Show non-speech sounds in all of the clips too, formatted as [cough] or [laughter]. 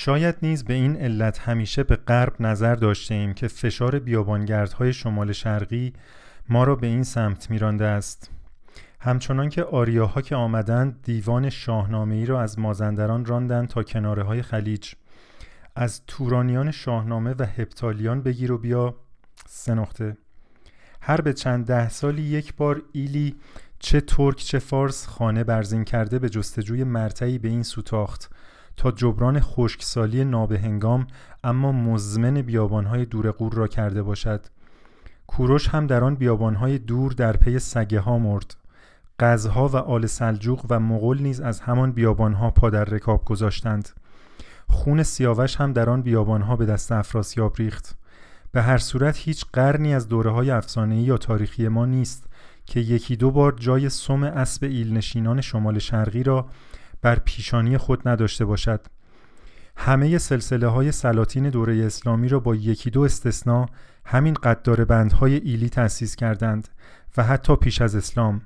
شاید نیز به این علت همیشه به غرب نظر داشته ایم که فشار بیابانگردهای شمال شرقی ما را به این سمت میرانده است. همچنان که آریاها که آمدند دیوان شاهنامه ای را از مازندران راندند تا کناره های خلیج از تورانیان شاهنامه و هپتالیان بگیر و بیا سه هر به چند ده سالی یک بار ایلی چه ترک چه فارس خانه برزین کرده به جستجوی مرتعی به این سوتاخت تا جبران خشکسالی نابهنگام اما مزمن بیابانهای دور قور را کرده باشد. کوروش هم در آن بیابانهای دور در پی سگه ها مرد. قزها و آل سلجوق و مغول نیز از همان بیابانها پا در رکاب گذاشتند. خون سیاوش هم در آن بیابانها به دست افراسیاب ریخت. به هر صورت هیچ قرنی از دوره های افسانه‌ای یا تاریخی ما نیست که یکی دو بار جای سم اسب ایلنشینان شمال شرقی را بر پیشانی خود نداشته باشد. همه سلسله های سلاطین دوره اسلامی را با یکی دو استثنا همین قدار بندهای ایلی تأسیس کردند و حتی پیش از اسلام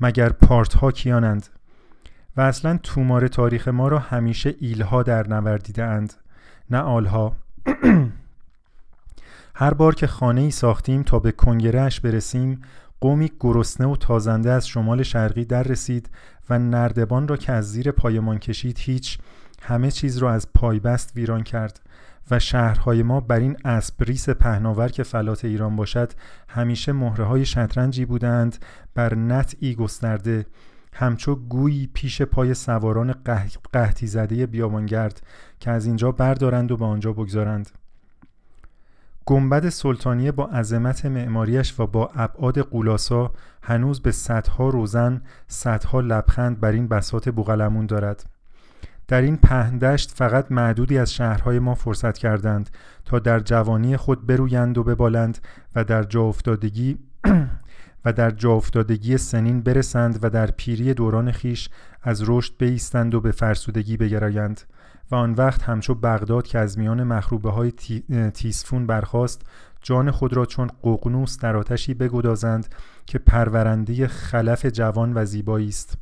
مگر پارت ها کیانند؟ و اصلا تومار تاریخ ما را همیشه ایلها در نوردیده اند نه آلها. [clears throat] هر بار که خانه ای ساختیم تا به کنگرهش برسیم قومی گرسنه و تازنده از شمال شرقی در رسید و نردبان را که از زیر پایمان کشید هیچ همه چیز را از پایبست ویران کرد و شهرهای ما بر این اسبریس پهناور که فلات ایران باشد همیشه مهره های شطرنجی بودند بر نطعی گسترده. همچو گویی پیش پای سواران قحطی زده بیابانگرد که از اینجا بردارند و به آنجا بگذارند. گنبد سلطانیه با عظمت معماریش و با ابعاد قولاسا هنوز به صدها روزن صدها لبخند بر این بساط بوغلمون دارد. در این پهندشت فقط معدودی از شهرهای ما فرصت کردند تا در جوانی خود برویند و ببالند و در جا افتادگی [clears throat] و در جا افتادگی سنین برسند و در پیری دوران خیش از رشد بیستند و به فرسودگی بگرایند. و آن وقت همچو بغداد که از میان مخروبه های تیسفون برخاست جان خود را چون ققنوس در آتشی بگدازند که پرورنده خلف جوان و زیبایی است.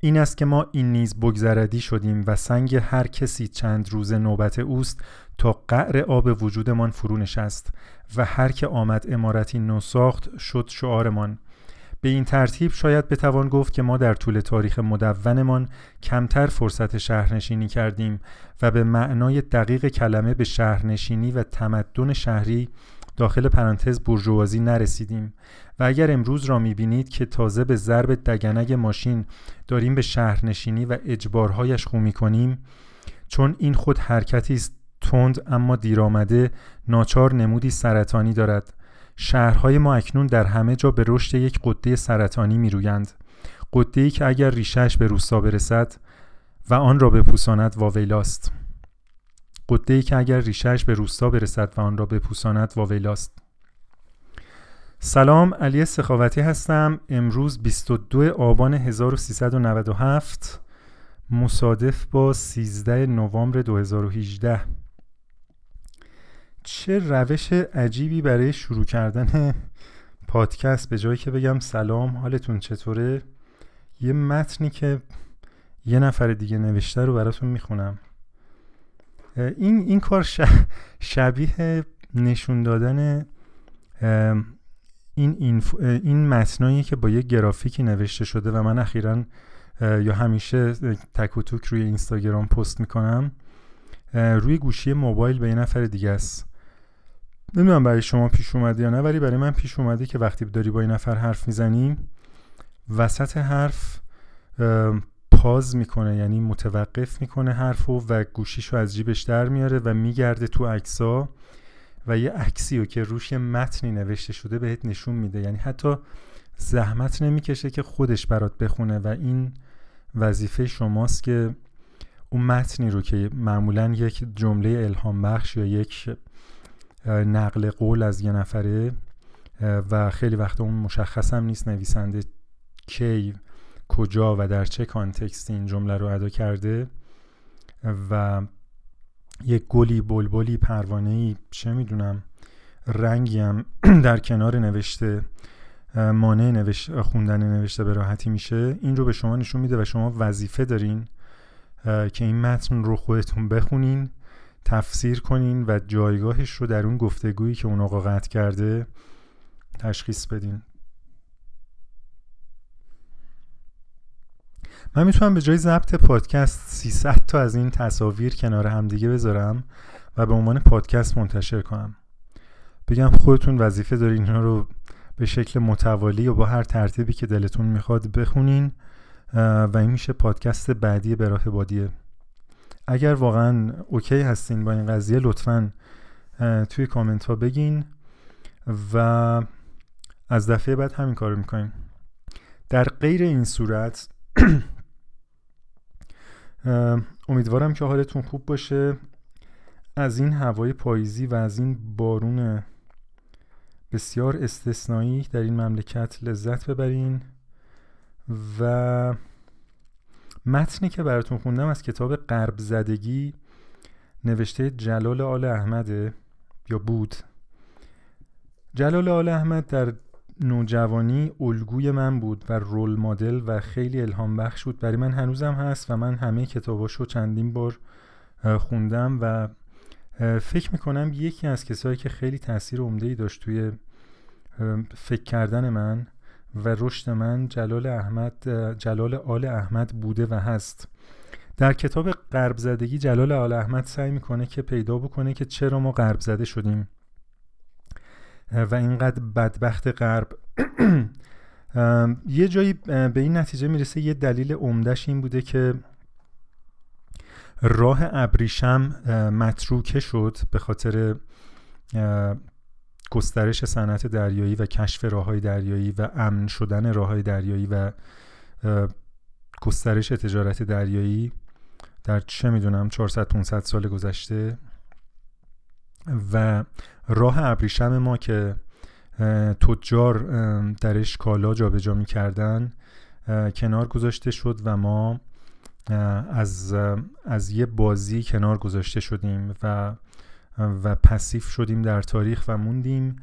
این است که ما این نیز بگذردی شدیم و سنگ هر کسی چند روز نوبت اوست تا قعر آب وجودمان فرو نشست و هر که آمد امارتی نو ساخت شد شعارمان. به این ترتیب شاید بتوان گفت که ما در طول تاریخ مدونمان کمتر فرصت شهرنشینی کردیم و به معنای دقیق کلمه به شهرنشینی و تمدن شهری داخل پرانتز بورژوازی نرسیدیم. و اگر امروز را می‌بینید که تازه به ضرب دگنگ ماشین داریم به شهرنشینی و اجبارهایش خو کنیم چون این خود حرکتی است تند اما دیرآمده ناچار نمودی سرطانی دارد. شهرهای ما اکنون در همه جا به رشد یک قده سرطانی می رویند قده ای که اگر ریشش به روستا برسد و آن را بپوساند واویلاست قده ای که اگر ریشش به روستا برسد و آن را بپوساند واویلاست سلام علی سخاوتی هستم. امروز 22 آبان 1397 مصادف با 13 نوامبر 2018 چه روش عجیبی برای شروع کردن پادکست؟ به جایی که بگم سلام حالتون چطوره؟ یه متنی که یه نفر دیگه نوشته رو براتون می‌خونم. این, این کار شبیه نشون دادن این, اینف... این متنایی که با یه گرافیکی نوشته شده و من اخیرا یا همیشه تک و توک روی اینستاگرام پست می‌کنم. روی گوشی موبایل به یه نفر دیگه است. نمی‌دونم برای شما پیش اومده یا نه ولی برای من پیش اومده که وقتی داری با این نفر حرف می‌زنی وسط حرف پاز می‌کنه یعنی متوقف می‌کنه حرفو و گوشیشو از جیبش در میاره و میگرده تو عکسا و یه عکسی رو که روش متنی نوشته شده بهت نشون میده. یعنی حتی زحمت نمی‌کشه که خودش برات بخونه و این وظیفه شماست که اون متنی رو که معمولا یک جمله الهام بخش یا یک نقل قول از یه نفره و خیلی وقت اون مشخص هم نیست نویسنده کی کجا و در چه کانتکستی این جمله رو ادا کرده. و یک گلی بلبلی پروانه ای چه می‌دونم رنگی هم [clears throat] در کنار نوشته مانع نوشت خوندن نوشته به راحتی میشه. این رو به شما نشون میده و شما وظیفه دارین که این متن رو خودتون بخونین. تفسیر کنین و جایگاهش رو در اون گفتگویی که اون آقا قطع کرده تشخیص بدین. من می‌تونم به جای ضبط پادکست 300 تا از این تصاویر کنار همدیگه بذارم و به عنوان پادکست منتشر کنم. بگم خودتون وظیفه دارین اینا رو به شکل متوالی و با هر ترتیبی که دلتون می‌خواد بخونین و این میشه پادکست بعدی به راه بادیه. اگر واقعا اوکی هستین با این قضیه لطفا توی کامنت ها بگین و از دفعه بعد همین کارو می‌کنیم. در غیر این صورت [clears throat] امیدوارم که حالتون خوب باشه. از این هوای پاییزی و از این بارون بسیار استثنایی در این مملکت لذت ببرین و متنی که براتون خوندم از کتاب قرب زدگی نوشته جلال آل احمده یا بود. جلال آل احمد در نوجوانی الگوی من بود و رول مدل و خیلی الهام بخش بود. برای من هنوزم هست و من همه کتاباشو چندین بار خوندم و فکر می‌کنم یکی از کسایی که خیلی تاثیر عمده ای داشت توی فکر کردن من و رشد من جلال احمد جلال آل احمد بوده و هست. در کتاب غرب زدگی جلال آل احمد سعی می‌کنه که پیدا بکنه که چرا ما غرب زده شدیم. و اینقدر بدبخت غرب. [clears throat] یه جایی به این نتیجه می‌رسه یه دلیل عمدهش این بوده که راه ابریشم متروکه شد به خاطر گسترش صنعت دریایی و کشف راههای دریایی و امن شدن راههای دریایی و گسترش تجارت دریایی در چه می‌دونم 400 500 سال گذشته و راه ابریشم ما که تجار درش کالا جابجا می‌کردن کنار گذاشته شد و ما از از یه بازی کنار گذاشته شدیم و و پسیف شدیم در تاریخ و موندیم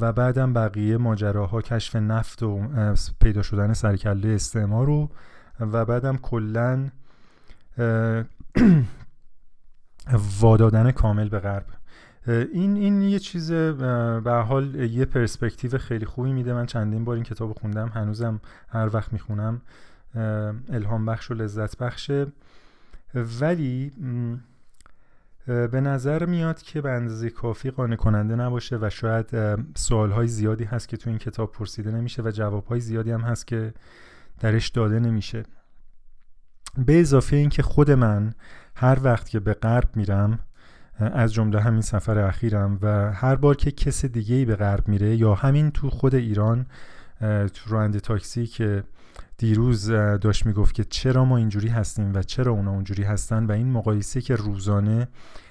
و بعدم بقیه ماجراها کشف نفت و پیدا شدن سرکله استعمار رو و بعدم کلا [clears throat] وادادن کامل به غرب. این این یه چیز به حال یه پرسپکتیو خیلی خوبی میده. من چندین بار این کتاب خوندم. هنوزم هر وقت می‌خونم الهام بخش و لذت بخشه. ولی به نظر میاد که به اندازه کافی قانع کننده نباشه و شاید سوال های زیادی هست که تو این کتاب پرسیده نمیشه و جواب های زیادی هم هست که درش داده نمیشه. به اضافه اینکه خود من هر وقت که به غرب میرم از جمله همین سفر اخیرم و هر بار که کس دیگه ای به غرب میره یا همین تو خود ایران تو راننده تاکسی که دیروز داشت می‌گفت که چرا ما اینجوری هستیم و چرا اونا اونجوری هستن و این مقایسه که روزانه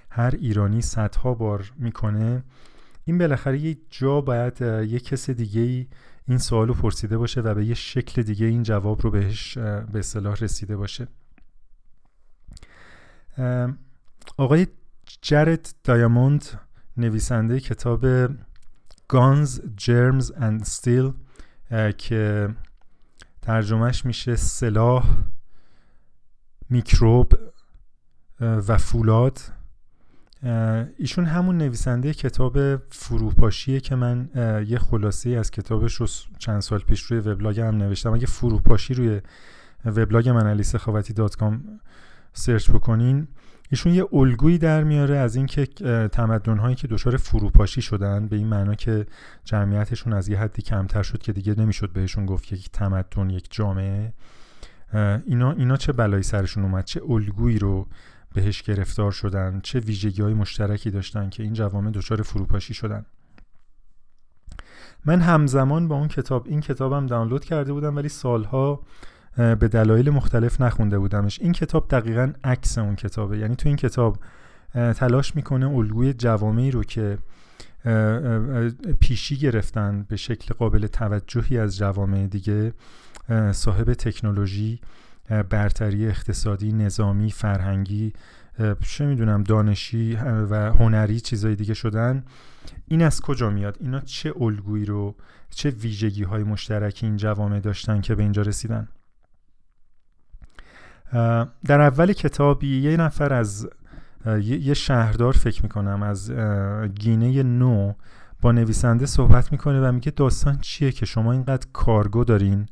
هر ایرانی صدها بار می‌کنه این بالاخره یه جا باید یه کس دیگه ای این سوالو پرسیده باشه و به یه شکل دیگه این جواب رو بهش به اصطلاح رسیده باشه. آقای جرد دایاموند نویسنده کتاب Guns, Germs and Steel که ترجمهش میشه سلاح میکروب و فولاد. ایشون همون نویسنده کتاب فروپاشیه که من یه خلاصه از کتابش رو چند سال پیش روی وبلاگ هم نوشتم. اگه فروپاشی روی وبلاگ من علی سخاوتی dot com search بکنین. ایشون یه الگویی در میاره از اینکه تمدن هایی که دچار فروپاشی شدن به این معنا که جمعیتشون از یه حدی کمتر شد که دیگه نمی‌شد بهشون گفت که یک تمدن یک جامعه. اینا اینا چه بلایی سرشون اومد؟ چه الگویی رو بهش گرفتار شدن؟ چه ویژگی های مشترکی داشتن که این جوامع دچار فروپاشی شدن؟ من همزمان با اون کتاب این کتابم دانلود کرده بودم ولی سالها به دلایل مختلف نخونده بودمش. این کتاب دقیقا عکس اون کتابه. یعنی تو این کتاب تلاش می‌کنه الگوی جوامعی رو که پیشی گرفتن به شکل قابل توجهی از جوامع دیگه صاحب تکنولوژی برتری اقتصادی نظامی فرهنگی چه می‌دونم دانشی و هنری چیزای دیگه شدن. این از کجا میاد؟ اینا چه الگویی رو چه ویژگی های مشترکی این جوامع داشتن که به اینجا رسیدن؟ در اول کتابی یه نفر از یه شهردار فکر می‌کنم از گینه نو با نویسنده صحبت می‌کنه و میگه داستان چیه که شما اینقدر کارگو دارین؟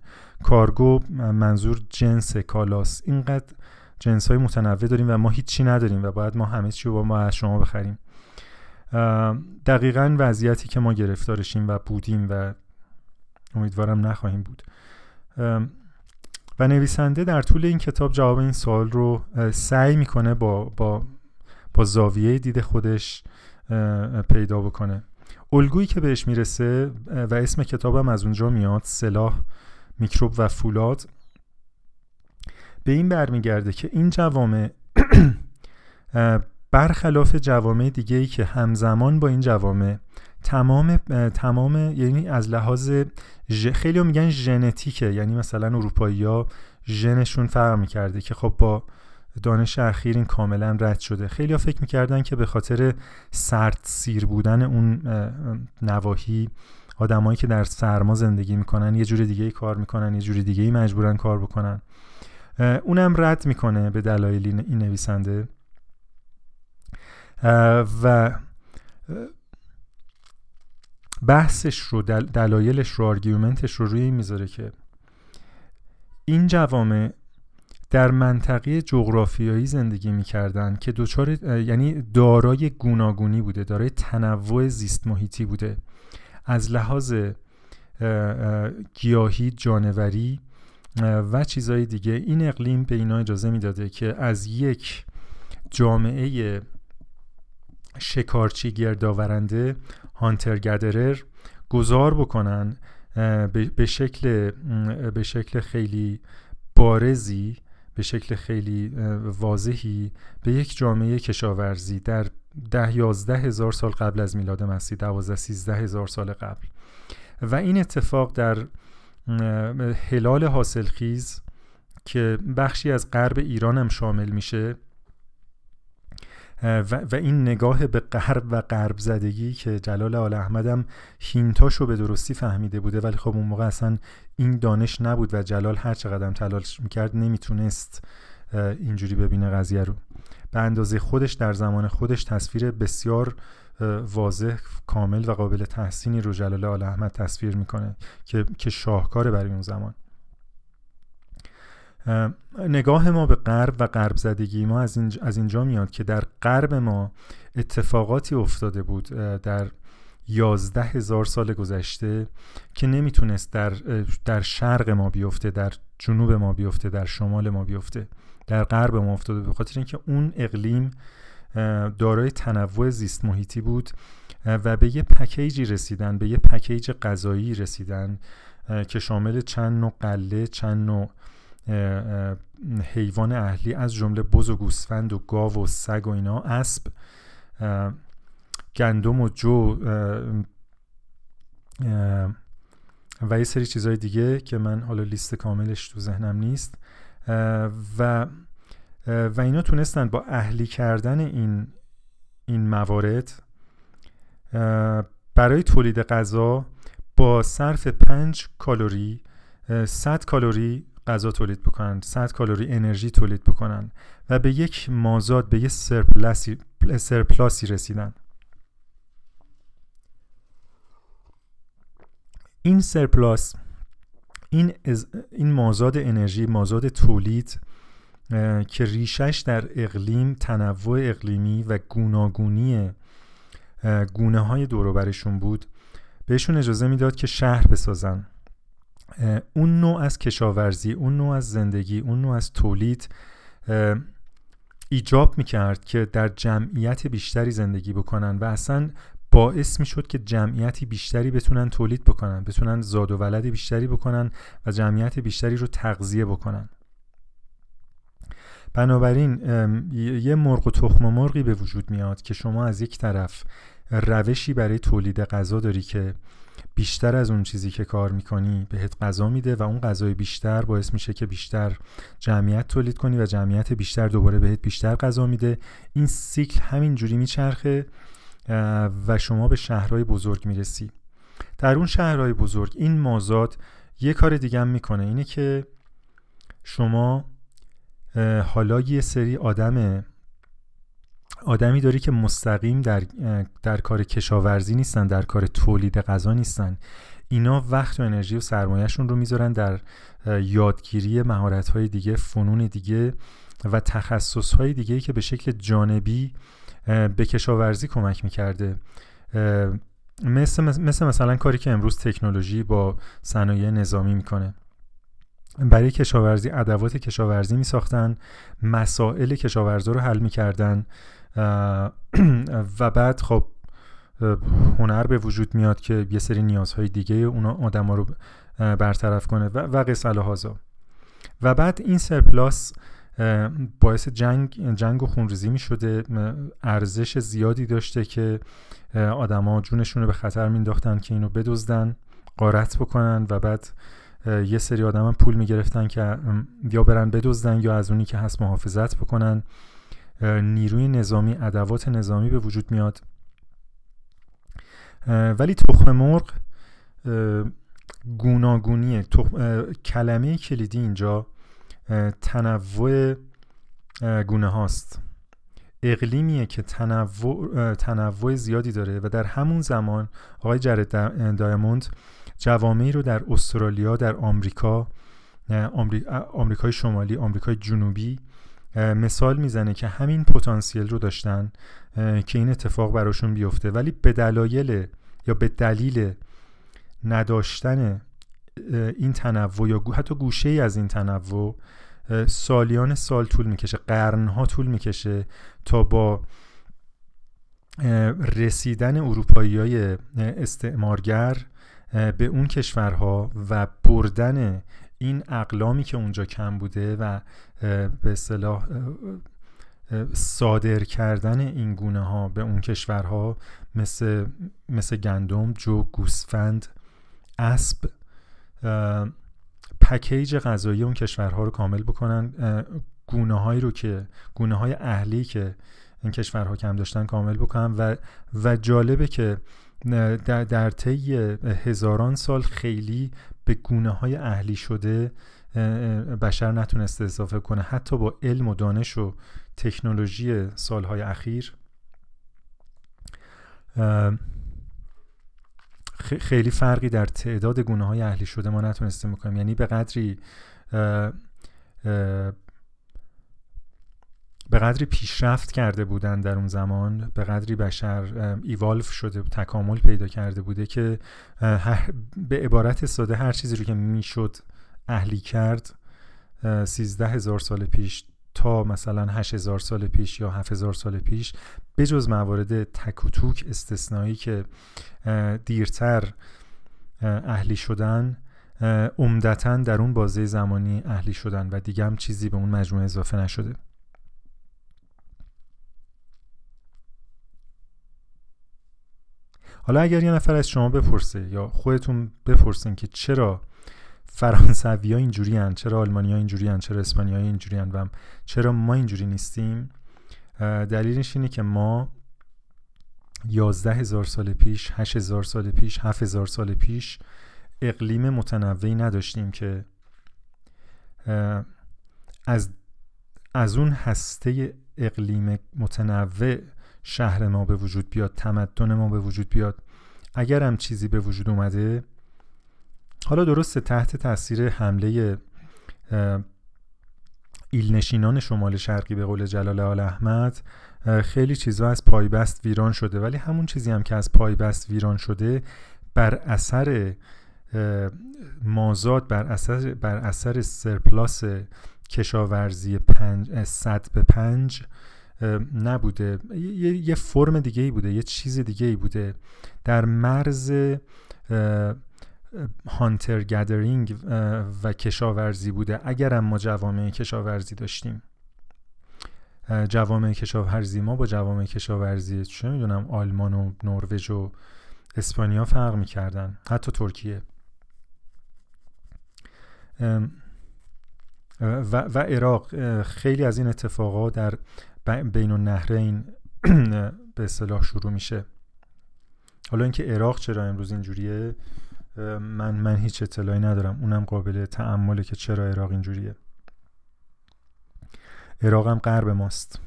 کارگو منظور جنس کالاس. اینقدر جنس های متنوع داریم و ما هیچی نداریم و باید ما همه چی رو با ما از شما بخریم. دقیقا وضعیتی که ما گرفتارشیم و بودیم و امیدوارم نخواهیم بود. و نویسنده در طول این کتاب جواب این سوال رو سعی می‌کنه با, با, با زاویه دید خودش پیدا بکنه. الگویی که بهش می‌رسه و اسم کتابم از اونجا میاد سلاح میکروب و فولاد به این برمیگرده که این جوامع برخلاف جوامع دیگه ای که همزمان با این جوامع تمام تمام یعنی از لحاظ خیلی میگن ژنتیکه یعنی مثلا اروپایی ها ژنشون فرق می‌کرده که خب با دانش اخیر این کاملا رد شده. خیلی ها فکر می‌کردن که به خاطر سرد سیر بودن اون نواحی آدمایی که در سرما زندگی می‌کنن یه جور دیگه ای کار می‌کنن یه جور دیگه ای مجبورن کار بکنن. اونم رد می‌کنه به دلایل این نویسنده. و بحثش رو دلایلش رو آرگیومنتش رو روی این می‌ذاره که این جوامع در منطقه جغرافیایی زندگی می‌کردن که دچار یعنی دارای گوناگونی بوده دارای تنوع زیست محیطی بوده. از لحاظ گیاهی جانوری و چیزهای دیگه این اقلیم به اینا اجازه می‌داده که از یک جامعه شکارچی گردآورنده هانتر گدرر گذار بکنن به شکل به شکل خیلی بارزی به شکل خیلی واضحی به یک جامعه کشاورزی در ده یازده هزار سال قبل از میلاد مسیح دوازده سیزده هزار سال قبل. و این اتفاق در هلال حاصلخیز که بخشی از غرب ایران هم شامل میشه و, و این نگاه به غرب و غرب زدگی که جلال آل احمد هم هینتاشو به درستی فهمیده بوده ولی خب اون موقع اصلا این دانش نبود و جلال هر چقدر تلاش می‌کرد نمی‌تونست اینجوری ببینه قضیه رو. به اندازه خودش در زمان خودش تصویر بسیار واضح کامل و قابل تحسینی رو جلال آل احمد تصویر می‌کنه که, که شاهکاره برای اون زمان. نگاه ما به غرب و غرب زدگی ما از, از اینجا میاد که در غرب ما اتفاقاتی افتاده بود در یازده هزار سال گذشته که نمی‌تونست در, در شرق ما بیفته در جنوب ما بیفته در شمال ما بیفته در غرب ما افتاده به خاطر اینکه اون اقلیم دارای تنوع زیست محیطی بود و به یه پکیجی رسیدن به یه پکیج غذایی رسیدن که شامل چند نوع قله چند نوع حیوان اهلی از جمله بز و گوسفند و گاو و سگ و اینا اسب گندم و جو و یه سری چیزهای دیگه که من حالا لیست کاملش تو ذهنم نیست. و و اینا تونستن با اهلی کردن این این موارد برای تولید غذا با صرف 5 کالری 100 کالری غذا تولید بکنن 100 کالری انرژی تولید بکنن و به یک مازاد به یک سرپلاسی, سرپلاسی رسیدن این سرپلاس این, این مازاد انرژی مازاد تولید که ریشش در اقلیم تنوع اقلیمی و گوناگونی گونه های دوروبرشون بود بهشون اجازه می‌داد که شهر بسازن. اون نوع از کشاورزی اون نوع از زندگی اون نوع از تولید ایجاب می‌کرد که در جمعیت بیشتری زندگی بکنن و اصلا باعث می‌شد که جمعیتی بیشتری بتونن تولید بکنن بتونن زاد و ولد بیشتری بکنن و جمعیت بیشتری رو تغذیه بکنن. بنابراین یه مرغ و تخم مرغی به وجود میاد که شما از یک طرف روشی برای تولید غذا داری که بیشتر از اون چیزی که کار می‌کنی بهت غذا میده و اون غذای بیشتر باعث میشه که بیشتر جمعیت تولید کنی و جمعیت بیشتر دوباره بهت بیشتر غذا میده. این سیکل همین جوری میچرخه و شما به شهرهای بزرگ می‌رسی. در اون شهرهای بزرگ این مازاد یه کار دیگه هم می‌کنه اینه که شما حالا یه سری آدم آدمی داری که مستقیم در, در کار کشاورزی نیستن در کار تولید غذا نیستن. اینا وقت و انرژی و سرمایهشون رو می‌ذارن در یادگیری مهارت های دیگه فنون دیگه و تخصص های دیگه که به شکل جانبی به کشاورزی کمک می‌کرده. مثل, مثل مثلا کاری که امروز تکنولوژی با صنایع نظامی می‌کنه. برای کشاورزی ادوات کشاورزی میساختن مسائل کشاورزا رو حل می‌کردن. [clears throat] و بعد خب هنر به وجود میاد که یه سری نیازهای دیگه اونا آدم رو برطرف کنه و, و قصه و بعد این سرپلاس باعث جنگ جنگ و خونریزی می شده ارزش زیادی داشته که آدما جونشون رو به خطر مینداختن که اینو بدزدن قارت بکنن و بعد یه سری آدم پول می‌گرفتن که یا برن بدزدن یا از اونی که هست محافظت بکنن. نیروی نظامی ادوات نظامی به وجود میاد. ولی تخم مرغ گوناگونیه. کلمه کلیدی اینجا تنوع گونه هاست. اقلیمیه که تنوع, تنوع زیادی داره و در همون زمان آقای جرد دایموند جوامعی رو در استرالیا در آمریکا آمریکای شمالی آمریکای جنوبی مثال می‌زنه که همین پتانسیل رو داشتن که این اتفاق براشون بیفته. ولی به دلایل یا به دلیل نداشتن این تنوع یا حتی گوشه ای از این تنوع سالیان سال طول می‌کشه قرنها طول می‌کشه تا با رسیدن اروپایی های استعمارگر به اون کشورها و بردن این اقلامی که اونجا کم بوده و به اصطلاح صادر کردن این گونه ها به اون کشورها مثل, مثل گندم، جو، گوسفند، اسب پکیج غذایی اون کشورها رو کامل بکنن. گونه هایی رو که گونه های اهلی که این کشورها کم داشتن کامل بکنن و و جالبه که در طی هزاران سال خیلی به گونه های اهلی شده بشر نتونسته اضافه کنه. حتی با علم و دانش و تکنولوژی سالهای اخیر خیلی فرقی در تعداد گونه های اهلی شده ما نتونستیم بکنیم. یعنی به قدری به قدری پیشرفت کرده بودن در اون زمان به قدری بشر ایوالف شده تکامل پیدا کرده بوده که به عبارت ساده هر چیزی رو که می‌شد اهلی کرد سیزده هزار سال پیش تا مثلا هزار سال پیش یا هفت هزار سال پیش بجز موارد تک و توک استثنایی که دیرتر اهلی شدن عمدتا در اون بازه زمانی اهلی شدن و دیگه هم چیزی به اون مجموعه اضافه نشده. حالا اگر یه نفر از شما بپرسه یا خودتون بپرسین که چرا فرانسوی ها اینجوری هن چرا آلمانی ها اینجوری هن چرا اسپانی ها اینجوری هن و چرا ما اینجوری نیستیم دلیلش اینه که ما یازده هزار سال پیش هشت هزار سال پیش هفت هزار سال پیش اقلیم متنوعی نداشتیم که از از اون هسته اقلیم متنوع شهر ما به وجود بیاد تمدن ما به وجود بیاد. اگر هم چیزی به وجود اومده حالا درسته تحت تاثیر حمله ایلنشینان شمال شرقی به قول جلال آل احمد خیلی چیزها از پایبست ویران شده. ولی همون چیزی هم که از پایبست ویران شده بر اثر مازاد بر اثر, بر اثر سرپلاس کشاورزی پنج صد به پنج نبوده. یه،, یه فرم دیگه ای بوده یه چیز دیگه ای بوده. در مرز هانتر گدرینگ و کشاورزی بوده. اگر ما جوامع کشاورزی داشتیم. جوامع کشاورزی ما با جوامع کشاورزی چه می‌دونم آلمان و نروژ و اسپانیا فرق می‌کردن. حتی ترکیه. و, و عراق. خیلی از این اتفاقات در بین النهرین [clears throat] به اصطلاح شروع میشه. حالا اینکه عراق چرا امروز اینجوریه من من هیچ اطلاعی ندارم. اونم قابل تعمله که چرا عراق اینجوریه. عراقم غرب ماست.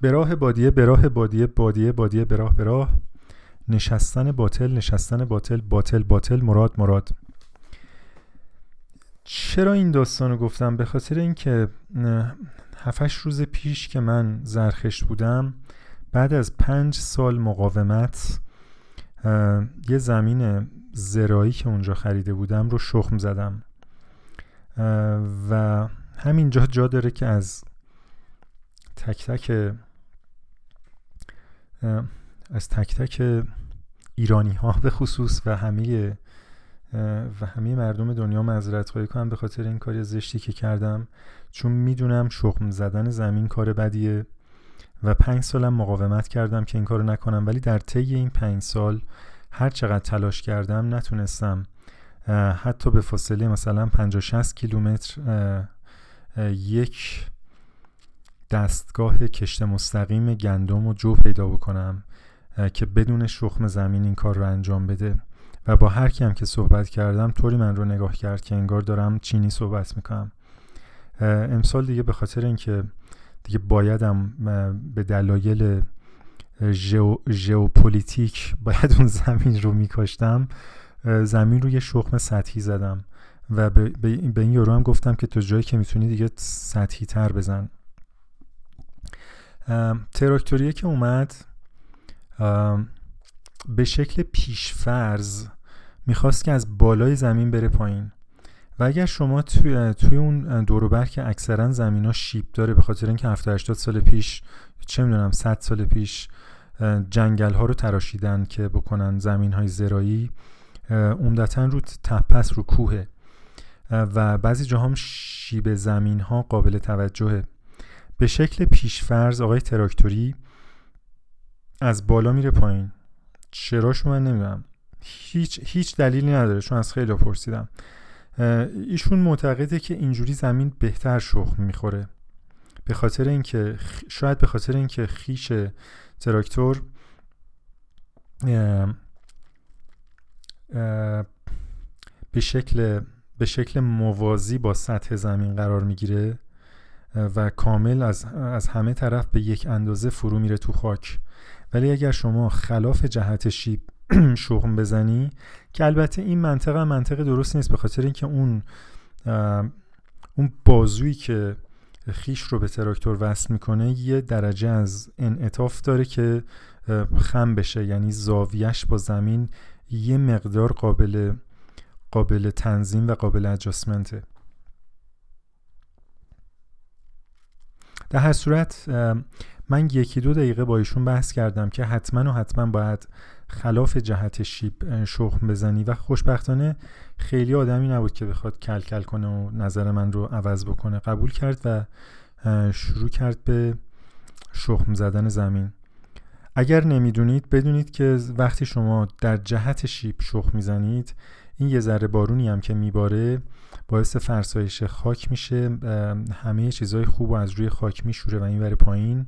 به راه بادیه به راه بادیه بادیه بادیه به راه به راه. نشستن باطل نشستن باطل باطل باطل مراد مراد. چرا این داستان رو گفتم؟ به خاطر اینکه هفتش روز پیش که من زرخشت بودم بعد از پنج سال مقاومت یه زمین زرایی که اونجا خریده بودم رو شخم زدم. و همینجا جا داره که از تک تک از تک تک ایرانی ها به خصوص و همه و همه مردم دنیا معذرت خواهی کنم به خاطر این کاری زشتی که کردم چون می‌دونم شخم زدن زمین کار بدیه و پنج سالم مقاومت کردم که این کارو نکنم. ولی در طی این پنج سال هر چقدر تلاش کردم نتونستم. حتی به فاصله مثلا 50 60 کیلومتر یک دستگاه کشت مستقیم گندم و جو پیدا بکنم. که بدون شخم زمین این کار رو انجام بده. و با هر کیم که صحبت کردم طوری من رو نگاه کرد که انگار دارم چینی صحبت می‌کنم. امسال دیگه به خاطر اینکه دیگه بایدم به دلایل ژئوپلیتیک [laughs] باید اون زمین رو میکاشتم زمین رو یه شخم سطحی زدم. و به این یورو هم گفتم که تو جایی که می‌تونی دیگه سطحی تر بزن تراکتوریه که اومد به شکل پیشفرز می‌خواست که از بالای زمین بره پایین. و اگر شما توی, توی اون دوروبر که اکثرا زمین ها شیب داره به خاطر اینکه 70 80 سال پیش چه می‌دونم 100 سال پیش جنگل ها رو تراشیدن که بکنن زمین های زرایی عمدتا رو تپس رو کوه و بعضی جاها هم شیب زمین ها قابل توجهه. به شکل پیشفرز آقای تراکتوری از بالا میره پایین. چراشو من نمی‌دونم هیچ هیچ دلیلی نداره چون از خیلی پرسیدم. ایشون معتقده که اینجوری زمین بهتر شخم می‌خوره. به خاطر اینکه شاید به خاطر اینکه خیش تراکتور به شکل به شکل موازی با سطح زمین قرار می‌گیره و کامل از, از همه طرف به یک اندازه فرو میره تو خاک. ولی اگر شما خلاف جهت شیب [clears throat] شغم بزنی که البته این منطقه منطقه درست نیست به خاطر اینکه اون اون بازویی که خیش رو به تراکتور وصل می‌کنه یه درجه از انعطاف داره که خم بشه. یعنی زاویش با زمین یه مقدار قابل قابل تنظیم و قابل اجاسمنته در هر صورت من یکی دو دقیقه با ایشون بحث کردم که حتما و حتما باید خلاف جهت شیب شخم بزنی و خوشبختانه خیلی آدمی نبود که بخواد کل کل کنه و نظر من رو عوض بکنه. قبول کرد و شروع کرد به شخم زدن زمین. اگر نمی‌دونید بدونید که وقتی شما در جهت شیب شخم می‌زنید این یه ذره بارونی هم که میباره باعث فرسایش خاک میشه. همه چیزهای خوب و از روی خاک میشوره و این بره پایین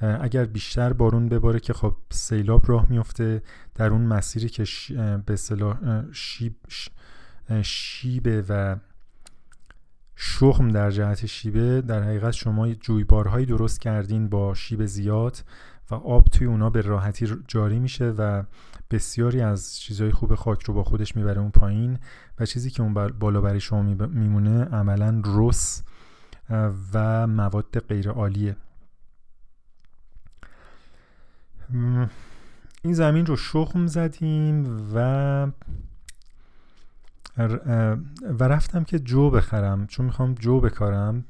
اگر بیشتر بارون بباره که خب سیلاب راه میفته در اون مسیری که به اصطلاح شیب شیبه و شخم در جهت شیبه در حقیقت شما جویبارهایی درست کردین با شیب زیاد و آب توی اونا به راحتی جاری میشه و بسیاری از چیزهای خوب خاک رو با خودش می‌بره اون پایین و چیزی که اون بالا برای شما میمونه عملا رس و مواد غیر عالیه این زمین رو شخم زدیم و و رفتم که جو بخرم. چون می‌خوام جو بکارم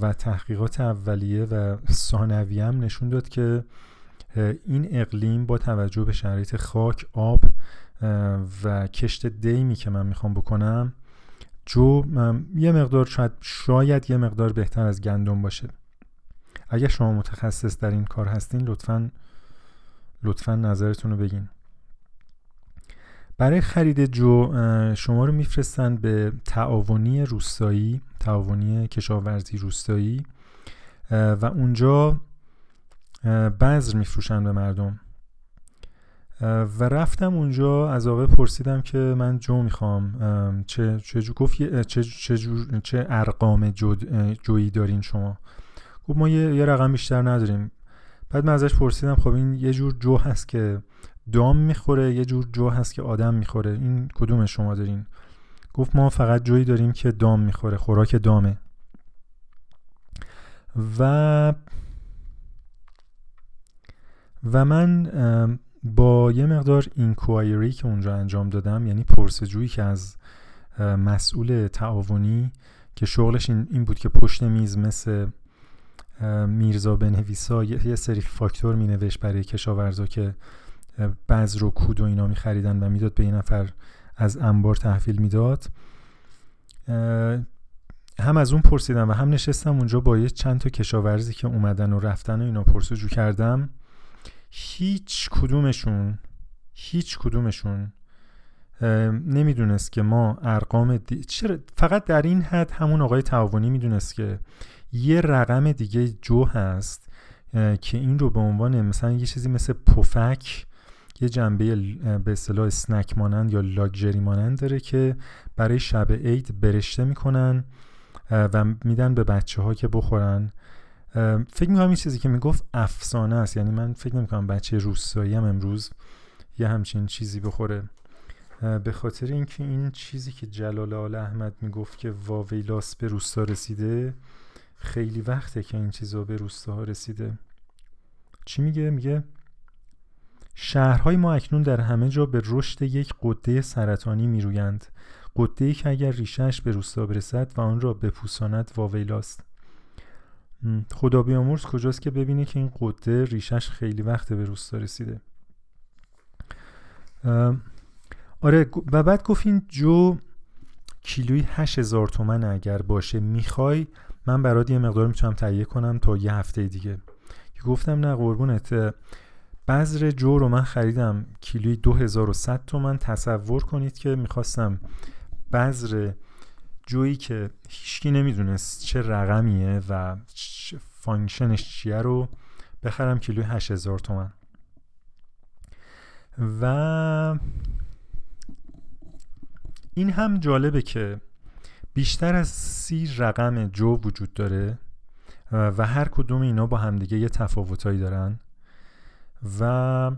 و تحقیقات اولیه و ثانویم نشون داد که این اقلیم با توجه به شرایط خاک آب و کشت دیمی که من می‌خوام بکنم جو یه مقدار شاید شاید یه مقدار بهتر از گندم باشه. اگر شما متخصص در این کار هستین لطفا لطفا نظرتون رو بگین. برای خرید جو شما رو میفرستن به تعاونی روستایی تعاونی کشاورزی روستایی و اونجا بذر میفروشن به مردم. و رفتم اونجا از آقا پرسیدم که من جو می‌خوام. چه چه گفت چه چه, چه ارقام جویی دارین شما؟ گفت ما یه, یه رقم بیشتر نداریم. بعد من ازش پرسیدم خب این یه جور جو هست که دام می‌خوره یه جور جو هست که آدم می‌خوره. این کدوم شما دارین؟ گفت ما فقط جویی داریم که دام می‌خوره خوراک دامه. و و من با یه مقدار اینکوایری که اونجا انجام دادم یعنی پرسجویی که از مسئول تعاونی که شغلش این بود که پشت میز مثل میرزا بنویسا یه سری فاکتور می نوشت برای کشاورزا که بذر و کود و اینا می خریدن و می‌داد به این نفر از انبار تحویل می‌داد. هم از اون پرسیدم و هم نشستم اونجا با یه چند تا کشاورزی که اومدن و رفتن و اینا پرسجو کردم. هیچ کدومشون هیچ کدومشون نمی‌دونست که ما ارقام دی... چرا؟ فقط در این حد همون آقای تعاونی می‌دونست که یه رقم دیگه جو هست که این رو به عنوان مثلا یه چیزی مثل پفک یه جنبه به اصطلاح اسنک مانند یا لاکچری مانند داره که برای شب عید برشته می‌کنن و میدن به بچه ها که بخورن. فکر می‌کنم این چیزی که می‌گفت افسانه است. یعنی من فکر نمی‌کنم بچه روستایی هم امروز یه همچین چیزی بخوره. به خاطر اینکه این چیزی که جلال آل احمد می‌گفت که واویلاس به روستا رسیده خیلی وقته که این چیزا به روستاها رسیده. چی میگه؟ میگه شهرهای ما اکنون در همه جا به رشد یک قده سرطانی میرویند. قده که اگر ریشش به روستا برسد و آن را بپوساند واویلاست خدا بیامرز کجاست که ببینه که این قده ریشش خیلی وقت به روستا رسیده. آره و بعد گفت این جو کیلوی هزار تومن اگر باشه می‌خوای من برات یه مقدار می‌تونم تهیه کنم تا یه هفته دیگه. گفتم نه قربونت بذر جو رو من خریدم کیلوی 2100 تومن. تصور کنید که می‌خواستم بذر جویی که هیچکی نمی‌دونست چه رقمیه و function ش چیه رو بخرم کیلوی 8000 تومن. و این هم جالبه که بیشتر از سی رقم جو وجود داره و هر کدوم اینا با همدیگه یه تفاوتایی دارن و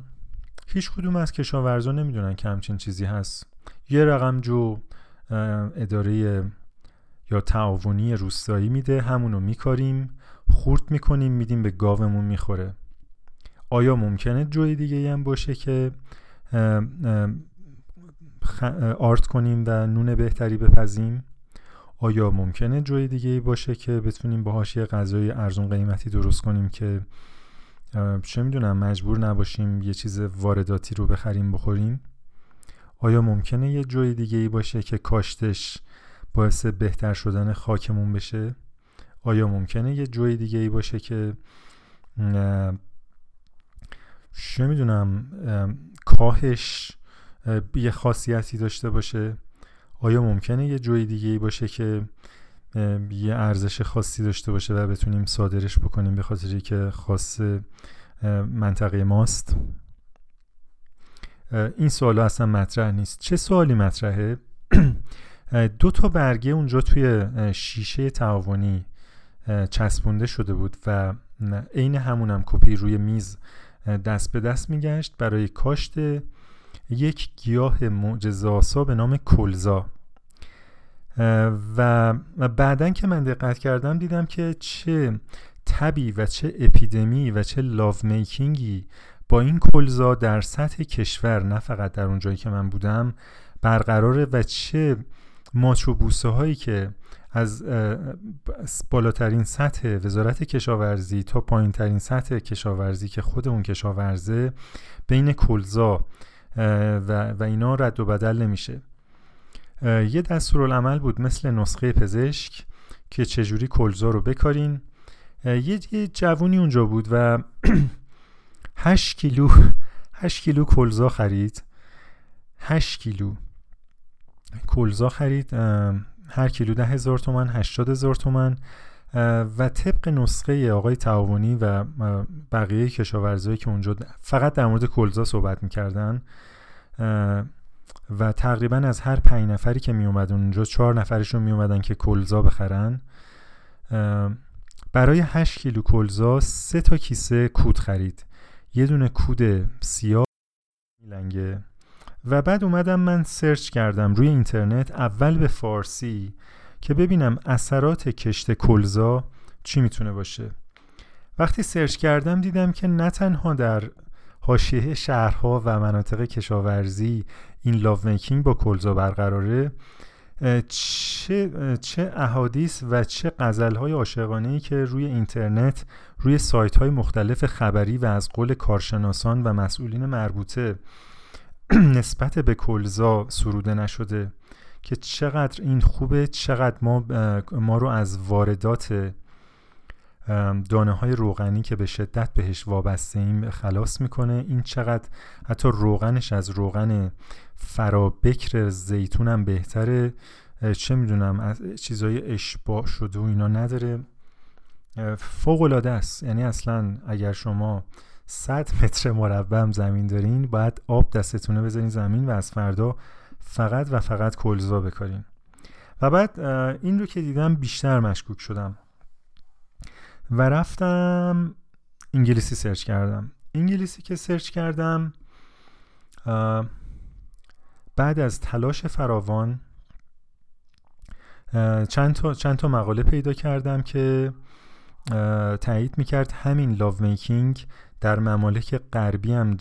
هیچ کدوم از کشاورزا نمی‌دونن که همچین چیزی هست. یه رقم جو اداره یا تعاونی روستایی میده همونو میکاریم خورد می‌کنیم میدیم به گاومون می‌خوره. آیا ممکنه جوی دیگه هم باشه که آرت کنیم و نون بهتری بپزیم؟ آیا ممکنه جوی دیگه باشه که بتونیم باهاش یه غذای ارزون قیمتی درست کنیم که چه می‌دونم مجبور نباشیم یه چیز وارداتی رو بخریم بخوریم؟ آیا ممکنه یه جوی دیگه ای باشه که کاشتش باعث بهتر شدن خاکمون بشه. آیا ممکنه یه جوی دیگه ای باشه که چه می‌دونم کاهش یه خاصیتی داشته باشه؟ آیا ممکنه یه جوی دیگه ای باشه که یه ارزش خاصی داشته باشه و بتونیم صادرش بکنیم به خاطری که خاص منطقه ماست؟ این سوال اصلا مطرح نیست. چه سوالی مطرحه؟ [clears throat] دو تا برگه اونجا توی شیشه تعاونی چسبونده شده بود و عین همونم کپی روی میز دست به دست میگشت برای کاشت یک گیاه معجزه به نام کلزا. و بعدا که من دقت کردم دیدم که چه تبی و چه اپیدمی و چه لاو میکینگی با این کلزا در سطح کشور نه فقط در اون جایی که من بودم برقراره و چه ماچ و بوسه هایی که از بالاترین سطح وزارت کشاورزی تا پایین ترین سطح کشاورزی که خود اون کشاورزه بین کلزا و, و اینا رد و بدل نمیشه. یه دستورالعمل بود مثل نسخه پزشک که چجوری کلزا رو بکارین. یه جوونی اونجا بود و [clears throat] 8 کیلو 8 کیلو کلزا خرید. 8 کیلو. کلزا خرید هر کیلو ده هزار تومن هشتاد هزار تومن و طبق نسخه آقای تعاونی و بقیه کشاورزایی که اونجا فقط در مورد کلزا صحبت می‌کردن و تقریبا از هر پنج نفری که می اونجا چهار نفرشون می اومدن که کلزا بخرن. برای 8 کیلو کلزا سه تا کیسه کود خرید. یه دونه کود سیاه لنگه و بعد اومدم من سرچ کردم روی اینترنت اول به فارسی که ببینم اثرات کشت کلزا چی می‌تونه باشه. وقتی سرچ کردم دیدم که نه تنها در حاشیه شهرها و مناطق کشاورزی این love making با کلزا برقراره چه چه احادیث و چه غزل های عاشقانه که روی اینترنت روی سایت های مختلف خبری و از قول کارشناسان و مسئولین مربوطه [clears throat] نسبت به کلزا سروده نشده که چقدر این خوبه چقدر ما ما رو از واردات دانه های روغنی که به شدت بهش وابسته ایم خلاص می‌کنه. این چقدر حتی روغنش از روغن فرابکر زیتون هم بهتره چه می‌دونم از چیزای اشباع شده و اینا نداره. فوق العاده است. یعنی اصلا اگر شما 100 متر مربع زمین دارین باید آب دستتونه بزنین زمین و از فردا فقط و فقط کلزا بکارین. و بعد این رو که دیدم بیشتر مشکوک شدم. و رفتم انگلیسی سرچ کردم. انگلیسی که سرچ کردم بعد از تلاش فراوان چند تا, چند تا مقاله پیدا کردم که تایید می‌کرد همین لاو میکینگ در ممالک غربی هم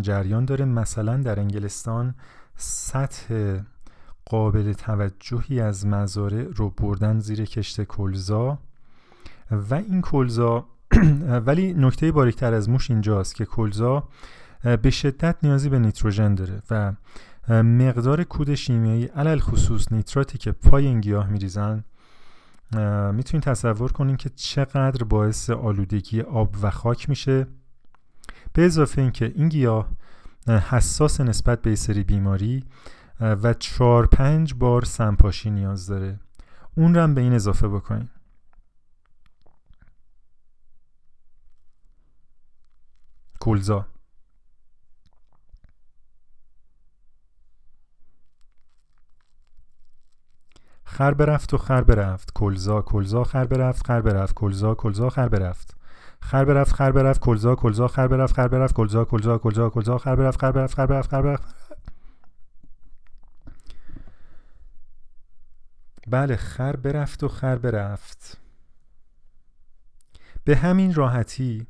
جریان داره. مثلا در انگلستان سطح قابل توجهی از مزارع رو بردن زیر کشت کلزا و این کلزا [clears throat] ولی نکته باریکتر از موش اینجاست که کلزا به شدت نیازی به نیتروژن داره و مقدار کود شیمیایی علل خصوص نیتراتی که پای این گیاه میریزن می‌تونید تصور کنین که چقدر باعث آلودگی آب و خاک میشه. به اضافه اینکه این گیاه حساس نسبت به سری بیماری و چهار پنج بار سمپاشی نیاز داره. اون رو هم به این اضافه بکنین کلزا خر برفت و خر برفت. کلزا کلزا خر برفت خر برفت. کلزا کلزا خر برفت. خر برفت خر برفت کلزا کلزا خر برفت خر برفت کلزا کلزا کلزا کلزا خر برفت خر برفت خر برفت خر برفت. بله خر برفت و خر برفت. به همین راحتی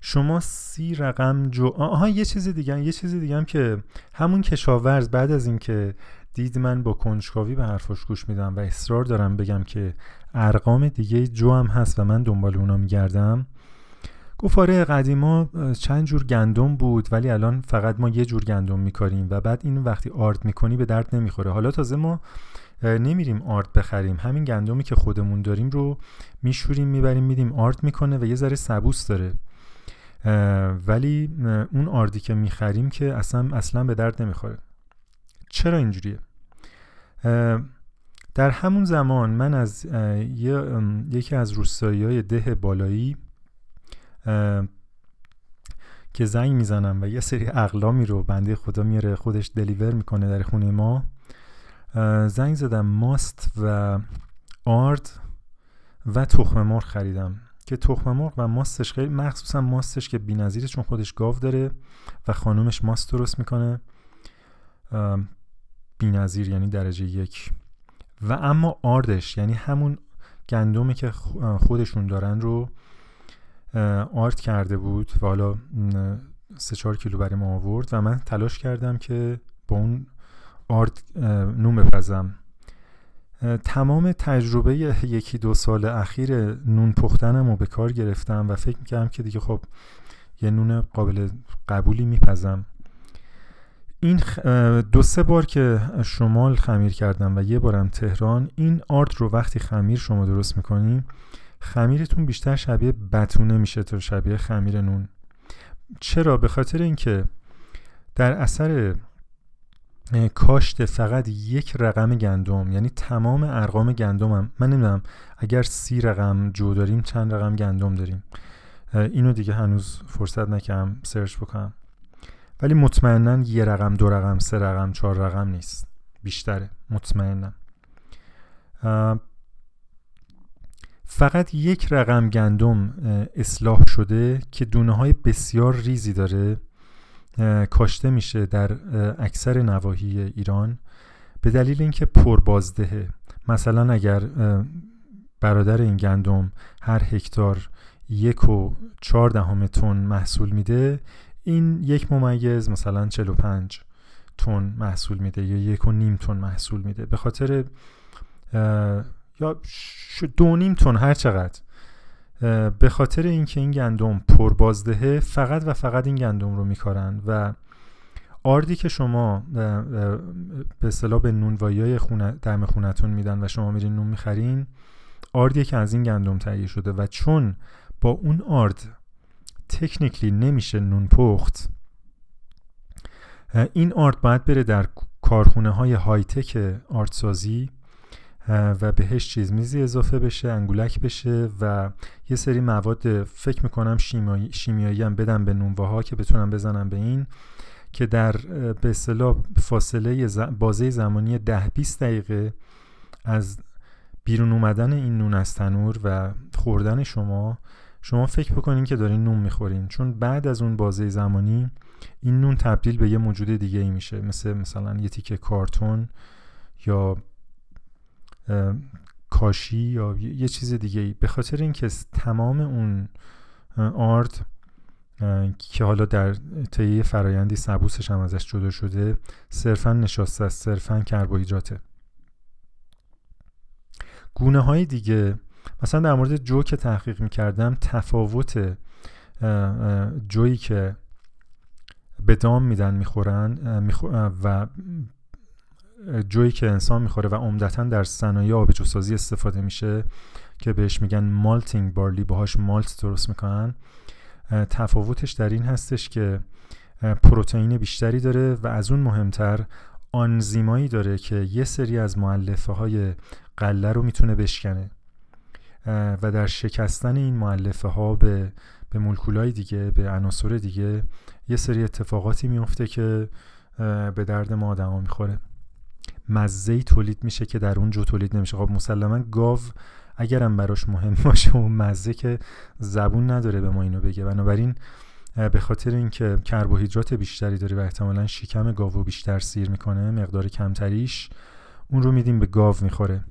شما سی رقم جو آها یه چیز دیگه یه چیز دیگه هم که همون کشاورز بعد از اینکه دید من با کنجکاوی به حرفاش گوش میدم و اصرار دارم بگم که ارقام دیگه جو هم هست و من دنبال اونا میگردم گفت آره قدیما چند جور گندم بود ولی الان فقط ما یه جور گندم میکاریم و بعد این وقتی آرد می‌کنی به درد نمی‌خوره. حالا تازه ما نمیریم آرد بخریم. همین گندمی که خودمون داریم رو میشوریم می‌بریم میدیم. آرد می‌کنه و یه ذره سبوس داره. ولی اون آردی که می‌خریم که اصلا اصلا به درد نمی‌خوره. چرا اینجوریه؟ در همون زمان من از یکی از روستایی های ده بالایی که زنگ می‌زنم و یه سری اقلامی رو بنده خدا میاره خودش دلیور می‌کنه در خونه ما. زنگ زدم ماست و آرد و تخم مرغ خریدم. که تخم مرغ و ماستش خیلی مخصوصا ماستش که بی‌نظیره چون خودش گاو داره و خانومش ماست درست می‌کنه. بی‌نظیر یعنی درجه یک. و اما آردش یعنی همون گندمی که خودشون دارن رو آرد کرده بود و حالا سه چهار کیلو برای ما آورد و من تلاش کردم که با اون آرد نون بپزم. تمام تجربه یکی دو سال اخیر نون پختنم رو به کار گرفتم و فکر می‌کردم که دیگه خب یه نون قابل قبولی میپزم. این دو سه بار که شمال خمیر کردم و یه بارم تهران این آرد رو وقتی خمیر شما درست می‌کنیم خمیرتون بیشتر شبیه بتونه میشه تا شبیه خمیر نون. چرا؟ به خاطر اینکه در اثر کاشت فقط یک رقم گندم یعنی تمام ارقام گندم هم من نمی‌دونم اگر سی رقم جو داریم چند رقم گندم داریم. اینو دیگه هنوز فرصت نکردم سرچ بکنم. ولی مطمئنا یه رقم دو رقم سه رقم چهار رقم نیست. بیشتره. مطمئنم. فقط یک رقم گندم اصلاح شده که دونه های بسیار ریزی داره کاشته میشه در اکثر نواحی ایران به دلیل اینکه پربازدهه. مثلا اگر برادر این گندم هر هکتار یک و چهار دهم تن محصول میده این یک ممیز مثلا 45 تن محصول میده یا یک و نیم تن محصول میده. به خاطر یا دو نیم تن هر چقدر. به خاطر اینکه این گندم پربازدهه فقط و فقط این گندم رو میکارن و آردی که شما به اصطلاح به نونوایی های خونه دم خونتون میدن و شما میرین نون می‌خرین آردی که از این گندم تهیه شده و چون با اون آرد تکنیکلی نمیشه نون پخت این آرد باید بره در کارخونه های های تک آردسازی و بهش چیز میزی اضافه بشه انگولک بشه و یه سری مواد فکر می‌کنم شیمیایی, شیمیایی هم بدم به نونواها که بتونم بزنم به این که در به اصطلاح فاصله بازه زمانی ده 20 دقیقه از بیرون اومدن این نون از تنور و خوردن شما شما فکر بکنین که دارین نون می‌خورین. چون بعد از اون بازه زمانی این نون تبدیل به یه موجود دیگه ای میشه. مثل مثلا یه تیکه کارتون یا کاشی یا یه چیز دیگه به خاطر اینکه تمام اون آرد که حالا در طی فرایندی سبوسش هم ازش جدا شده صرفا نشاسته است صرفا کربوهیدراته. گونه های دیگه مثلا در مورد جو که تحقیق می‌کردم تفاوت جویی که به دام میدن می‌خورن و جویی که انسان می‌خوره و عمدتا در صنایع آبجوسازی استفاده میشه که بهش میگن مالتینگ بارلی باهاش مالت درست می‌کنن تفاوتش در این هستش که پروتئین بیشتری داره و از اون مهمتر آنزیمایی داره که یه سری از معلفه های قله رو می‌تونه بشکنه. و در شکستن این معلفه ها به به مولکولای دیگه به عناصر دیگه یه سری اتفاقاتی میفته که به درد ما آدما می‌خوره. مزه تولید میشه که در اون جو تولید نمیشه. خب مسلما گاو اگرم براش مهم [laughs] باشه اون مزه که زبون نداره به ما اینو بگه. بنابراین به خاطر اینکه کربوهیدرات بیشتری داره و احتمالا شکم گاو بیشتر سیر می‌کنه مقدار کمتریش اون رو میدیم به گاو می‌خوره.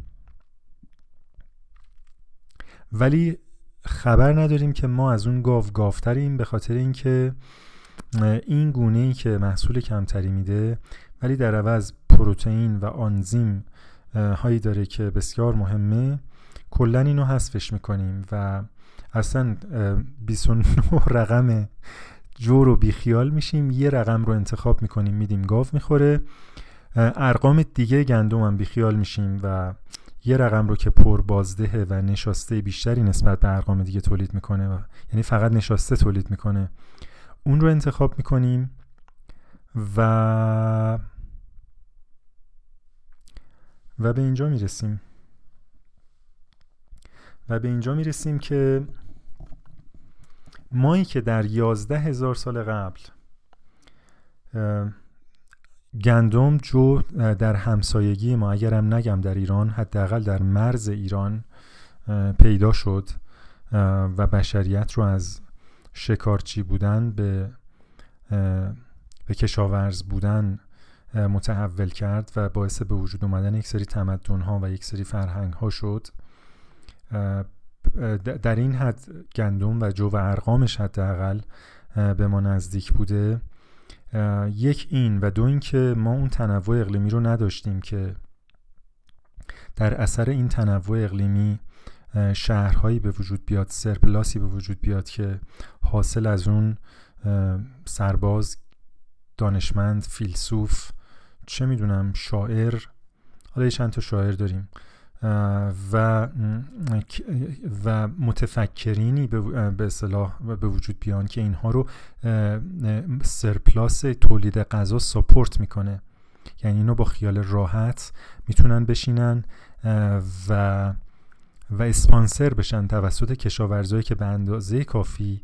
ولی خبر نداریم که ما از اون گاو گافتریم به خاطر اینکه این گونه ای که محصول کمتری میده ولی در عوض پروتئین و آنزیم هایی داره که بسیار مهمه. کلا اینو حذفش می‌کنیم و اصلا 29 رقم جو رو بیخیال میشیم. یه رقم رو انتخاب می‌کنیم میدیم گاو می‌خوره. ارقام دیگه گندم هم بیخیال میشیم و یه رقم رو که پر بازده و نشاسته بیشتری نسبت به ارقام دیگه تولید می‌کنه و یعنی فقط نشاسته تولید می‌کنه. اون رو انتخاب می‌کنیم و و به اینجا می‌رسیم. و به اینجا می‌رسیم که مایی که در یازده هزار سال قبل گندم جو در همسایگی ما اگرم نگم در ایران حداقل در مرز ایران پیدا شد و بشریت رو از شکارچی بودن به به کشاورز بودن متحول کرد و باعث به وجود اومدن یک سری تمدن ها و یک سری فرهنگ ها شد در این حد گندم و جو و ارقامش حداقل به ما نزدیک بوده. یک این و دو اینکه ما اون تنوع اقلیمی رو نداشتیم که در اثر این تنوع اقلیمی شهرهایی به وجود بیاد سرپلاسی به وجود بیاد که حاصل از اون سرباز دانشمند فیلسوف چه می‌دونم شاعر حالا چند تا شاعر داریم و و متفکرینی به اصطلاح به وجود بیان که اینها رو سرپلاس تولید غذا ساپورت می‌کنه. یعنی اینو با خیال راحت می‌تونن بشینن و و اسپانسر بشن توسط کشاورزایی که به اندازه کافی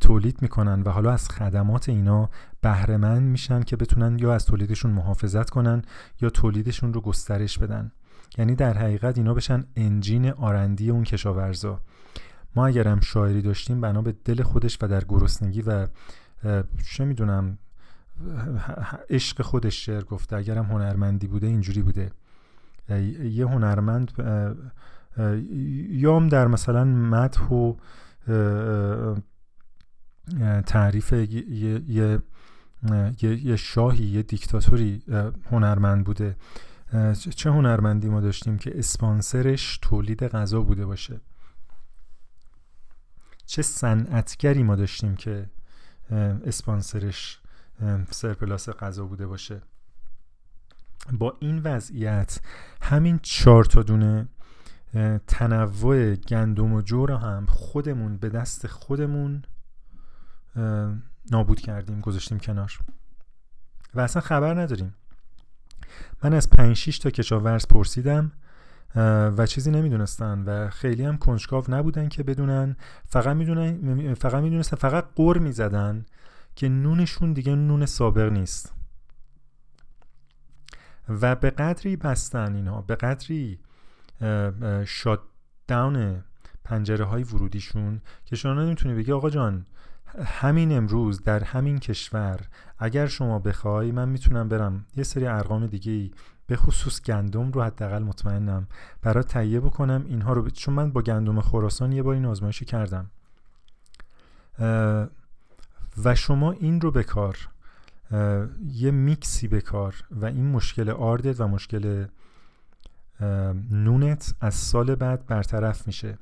تولید می‌کنن و حالا از خدمات اینا بهرهمند میشن که بتونن یا از تولیدشون محافظت کنن یا تولیدشون رو گسترش بدن. یعنی در حقیقت اینا بشن انجین آرندی اون کشاورزا. ما اگر هم شاعری داشتیم بنا به دل خودش و در گرسنگی و چه می‌دونم عشق خودش شعر گفته. اگرم هنرمندی بوده اینجوری بوده. یه هنرمند یام در مثلا مدح و تعریف یه, یه, یه شاهی یه دیکتاتوری هنرمند بوده. چه هنرمندی ما داشتیم که اسپانسرش تولید غذا بوده باشه؟ چه صنعتگری ما داشتیم که اسپانسرش سرپلاس غذا بوده باشه؟ با این وضعیت همین چهار تا دونه تنوع گندم و جو رو هم خودمون به دست خودمون نابود کردیم گذاشتیم کنار. و اصلا خبر نداریم. من از 5 6 تا کشاورز پرسیدم و چیزی نمی‌دونستن و خیلی هم کنجکاو نبودن که بدونن. فقط می‌دونن فقط می‌دونستن فقط قر می‌زدن که نونشون دیگه نون سابق نیست. و به قدری بستن اینها به قدری شات داون پنجره های ورودیشون که شما نمی‌تونی بگی آقا جان همین امروز در همین کشور اگر شما بخوای من می‌تونم برم یه سری ارقام دیگه ای به خصوص گندم رو حداقل مطمئنم برای تهیه بکنم اینها رو چون من با گندم خراسان یه بار این آزمایشی کردم. و شما این رو بکار یه میکسی بکار و این مشکل آردت و مشکل نونت از سال بعد برطرف میشه.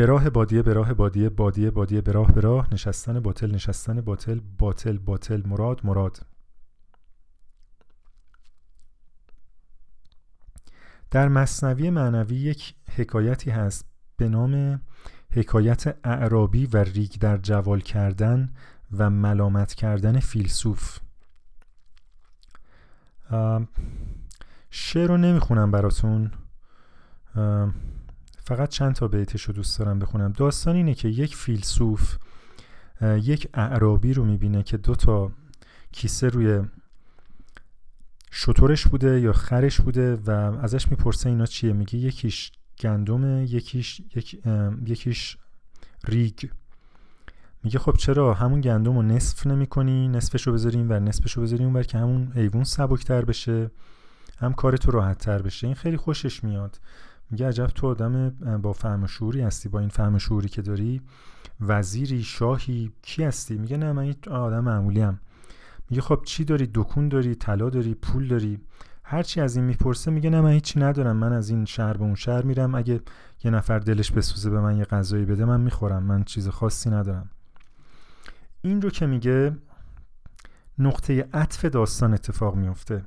به راه بادیه به راه بادیه بادیه بادیه به راه به راه. نشستن باطل نشستن باطل باطل باطل. مراد مراد. در مصنوی معنوی یک حکایتی هست به نام حکایت اعرابی و ریگ در جوال کردن و ملامت کردن فیلسوف. شعر رو نمی‌خونم براتون. فقط چند تا بیتش رو دوست دارم بخونم. داستان اینه که یک فیلسوف یک اعرابی رو می‌بینه که دو تا کیسه روی شطورش بوده یا خرش بوده و ازش می‌پرسه اینا چیه. میگه یکیش گندم یکیش یک، یکیش ریگ. میگه خب چرا؟ همون گندم رو نصف نمی کنی نصفش رو بذاریم و نصفش رو بذاریم اون که همون ایوون سبکتر بشه هم کار تو راحت تر بشه. این خیلی خوشش میاد. میگه عجب تو آدم با فهم شعوری هستی با این فهم شعوری که داری وزیری شاهی کی هستی؟ میگه نه من آدم معمولی هم میگه خب چی داری؟ دکون داری؟ طلا داری؟ پول داری؟ هرچی از این می‌پرسه میگه نه من هیچی ندارم. من از این شهر به اون شهر میرم. اگه یه نفر دلش بسوزه به من یه غذایی بده من می‌خورم. من چیز خاصی ندارم. این رو که میگه نقطه عطف داستان اتفاق میفته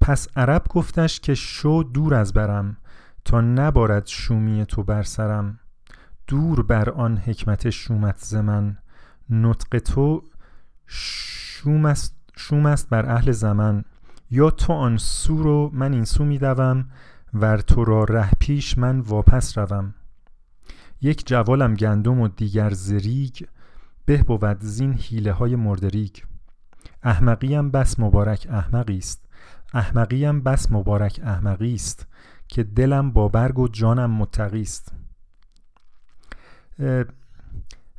پس عرب گفتش که شو دور از برم تا نبارد شومی تو بر سرم. دور بر آن حکمت شومت ز من. نطق تو شوم است, شوم است بر اهل زمن. یا تو آن سو رو من این سو میدوم ور تو را ره پیش من واپس روم. یک جوالم گندم و دیگر زریگ به بود زین حیله های مردریگ احمقیم بس مبارک احمقی است. احمقیم بس مبارک احمقی است که دلم با برگ و جانم متقی است.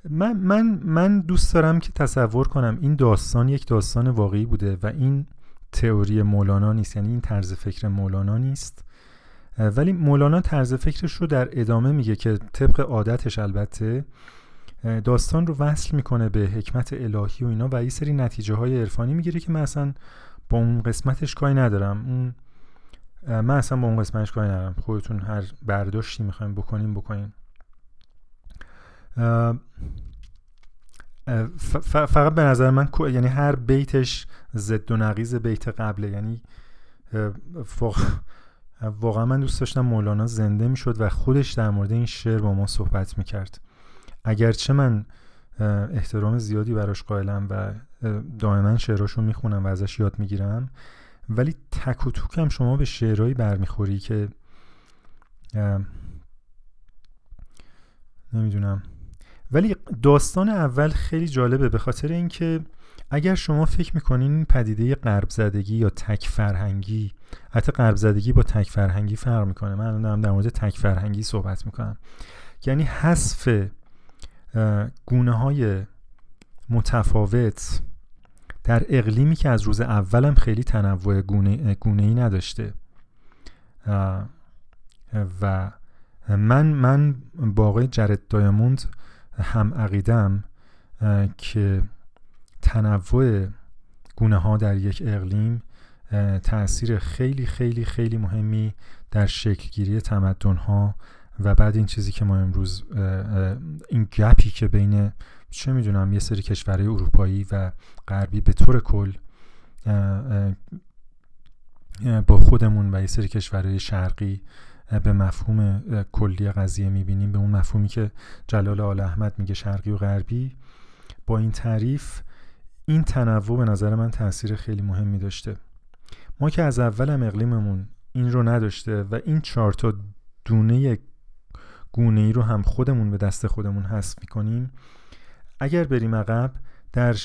من, من, من دوست دارم که تصور کنم این داستان یک داستان واقعی بوده و این تئوری مولانا نیست یعنی این طرز فکر مولانا نیست. ولی مولانا طرز فکرش رو در ادامه میگه که طبق عادتش البته داستان رو وصل می‌کنه به حکمت الهی و اینا و یه سری نتیجه های عرفانی می‌گیره که من اصلا با اون قسمتش کاری ندارم. اون من اصلا با اون قسمتش کاری ندارم. خودتون هر برداشتی می‌خوایم بکنیم بکنیم فقط به نظر من یعنی هر بیتش ضد و نقیز بیت قبله. یعنی واقعا من دوست داشتم مولانا زنده می‌شد و خودش در مورد این شعر با ما صحبت می‌کرد. اگرچه من احترام زیادی براش قائلم و دائما شعراشو می‌خونم و ازش یاد می‌گیرم. ولی تک و توکم شما به شعرهایی برمیخوری که نمی‌دونم. ولی داستان اول خیلی جالبه به خاطر اینکه اگر شما فکر می‌کنین پدیده غرب زدگی یا تک فرهنگی حتی غرب زدگی با تک فرهنگی فرق می‌کنه. من دارم در مورد تک فرهنگی صحبت می‌کنم. یعنی حذف گونه های متفاوت در اقلیمی که از روز اولم خیلی تنوع گونه, ای نداشته. و من من با آقای جرد دایموند هم عقیدم که تنوع گونه ها در یک اقلیم تاثیر خیلی خیلی خیلی مهمی در شکلگیری تمدن ها و بعد این چیزی که ما امروز این گپی که بین چه می‌دونم یه سری کشورهای اروپایی و غربی به طور کل با خودمون و یه سری کشورهای شرقی به مفهوم کلی قضیه می‌بینیم. به اون مفهومی که جلال آل احمد میگه شرقی و غربی. با این تعریف این تنوع به نظر من تاثیر خیلی مهمی داشته. ما که از اولم اقلیممون این رو نداشته و این چهار تا دونه گونه ای رو هم خودمون به دست خودمون حذف می‌کنیم اگر بریم عقب در,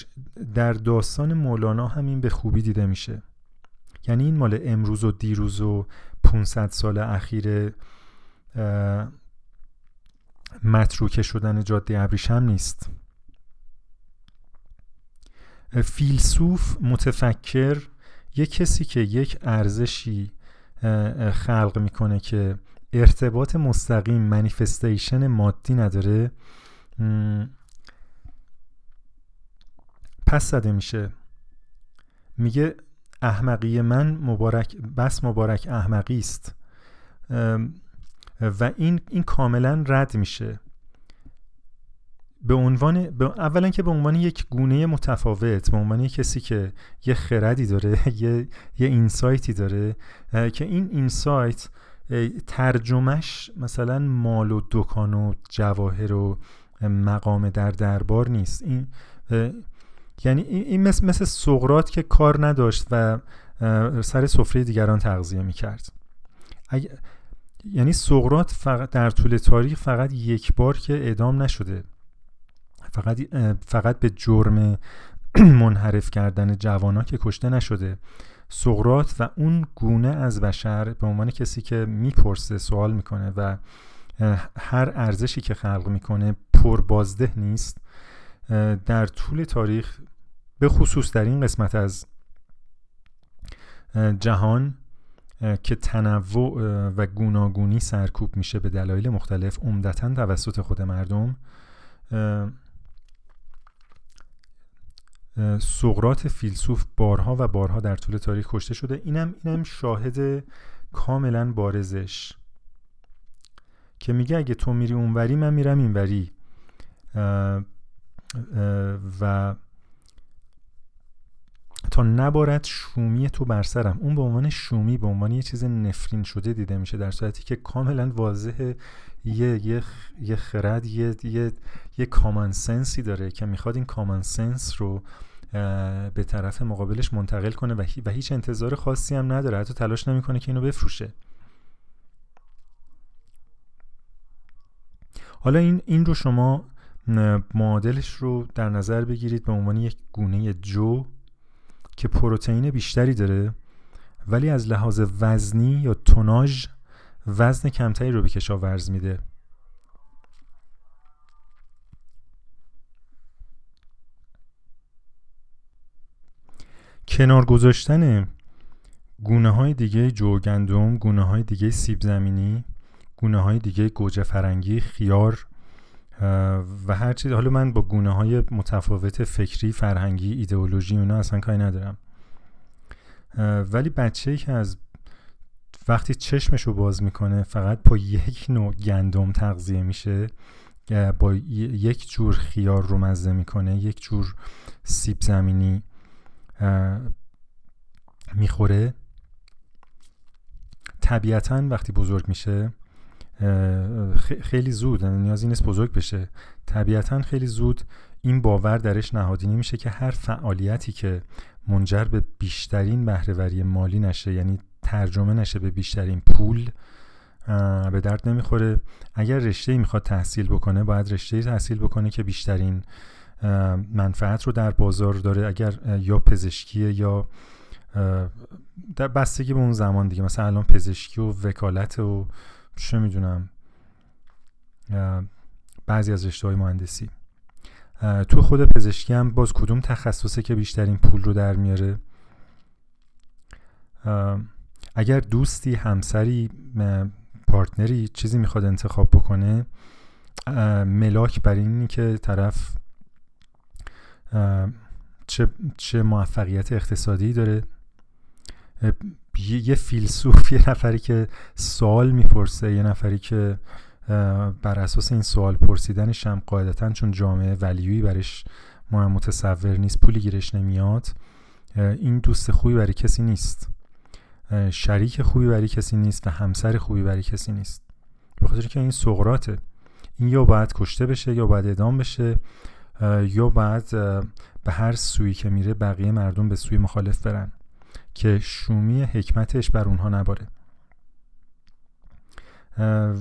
در داستان مولانا همین به خوبی دیده میشه. یعنی این مال امروز و دیروز و 500 سال اخیر متروکه شدن جاده ابریشم نیست. فیلسوف متفکر یک کسی که یک ارزشی خلق می‌کنه که ارتباط مستقیم منیفستیشن مادی نداره. پس زده میشه. میگه احمقی من مبارک بس مبارک احمقی است. و این این کاملا رد میشه. به عنوان اولا که به عنوان یک گونه متفاوت به عنوان کسی که یه خردی داره [laughs] یه یه اینسایتی داره که این اینسایت ترجمهش مثلا مال و دکان و جواهر و مقام در دربار نیست. این یعنی این مثل, مثل سقرات که کار نداشت و سر سفره دیگران تغذیه می‌کرد. یعنی سقرات فقط در طول تاریخ فقط یک بار که اعدام نشده. فقط فقط به جرم [clears throat] منحرف کردن جوانا که کشته نشده. سقرات و اون گونه از بشر به عنوان کسی که می‌پرسه سوال می‌کنه و هر ارزشی که خلق می‌کنه پربازده نیست در طول تاریخ به خصوص در این قسمت از جهان که تنوع و گوناگونی سرکوب میشه به دلایل مختلف عمدتا توسط خود مردم. سقرات فیلسوف بارها و بارها در طول تاریخ کشته شده. اینم اینم شاهد کاملا بارزش که میگه اگه تو میری اونوری من میرم اینوری. و تا نبارد شومی تو بر سرم. اون به عنوان شومی به عنوان یه چیز نفرین شده دیده میشه در صورتی که کاملا واضحه یه یه یه خرد یه یه یه کامن سنسی داره که می‌خواد این کامن سنس رو به طرف مقابلش منتقل کنه و, و هیچ انتظار خاصی هم نداره. حتی تلاش نمی‌کنه که اینو بفروشه. حالا این این رو شما معادلش رو در نظر بگیرید به عنوان یک گونه جو. که پروتئین بیشتری داره ولی از لحاظ وزنی یا توناژ وزن کمتری رو به کشاورز میده. کنار گذاشتن گونه های دیگه جو گندم گونه های دیگه سیب زمینی گونه های دیگه گوجه فرنگی خیار و هر چیز حالا من با گونه های متفاوت فکری فرهنگی ایدئولوژی اونا اصلا کاری ندارم. ولی بچه که از وقتی چشمش رو باز می‌کنه فقط با یک نوع گندم تغذیه میشه با یک جور خیار رو مزه می‌کنه یک جور سیب زمینی طبیعتا وقتی بزرگ میشه خیلی زود یعنی نیازی نیست بزرگ بشه. طبیعتا خیلی زود این باور درش نهادینه میشه که هر فعالیتی که منجر به بیشترین بهرهوری مالی نشه یعنی ترجمه نشه به بیشترین پول به درد نمی‌خوره. اگر رشته می‌خواد تحصیل بکنه باید رشته تحصیل بکنه که بیشترین منفعت رو در بازار داره. اگر یا پزشکی یا در بستگی به اون زمان دیگه. مثلا الان پزشکی و وکالت و چه می‌دونم بعضی از رشته های مهندسی تو خود پزشکی هم باز کدوم تخصصه که بیشترین پول رو در میاره؟ اگر دوستی همسری پارتنری چیزی می‌خواد انتخاب بکنه ملاک بر اینی که طرف چه, چه موفقیت اقتصادی داره. یه فیلسوف [laughs] یه نفری که سوال می‌پرسه یه نفری که بر اساس این سوال پرسیدنش هم قاعدتا چون جامعه ولیوی برش ما متصور نیست پولی گیرش نمیاد این دوست خوبی برای کسی نیست. شریک خوبی برای کسی نیست و همسر خوبی برای کسی نیست. به خاطر که این سقراته این یا باید کشته بشه یا باید ادام بشه یا باید به هر سویی که میره بقیه مردم به سوی مخالف برن. که شومی حکمتش بر اونها نباره.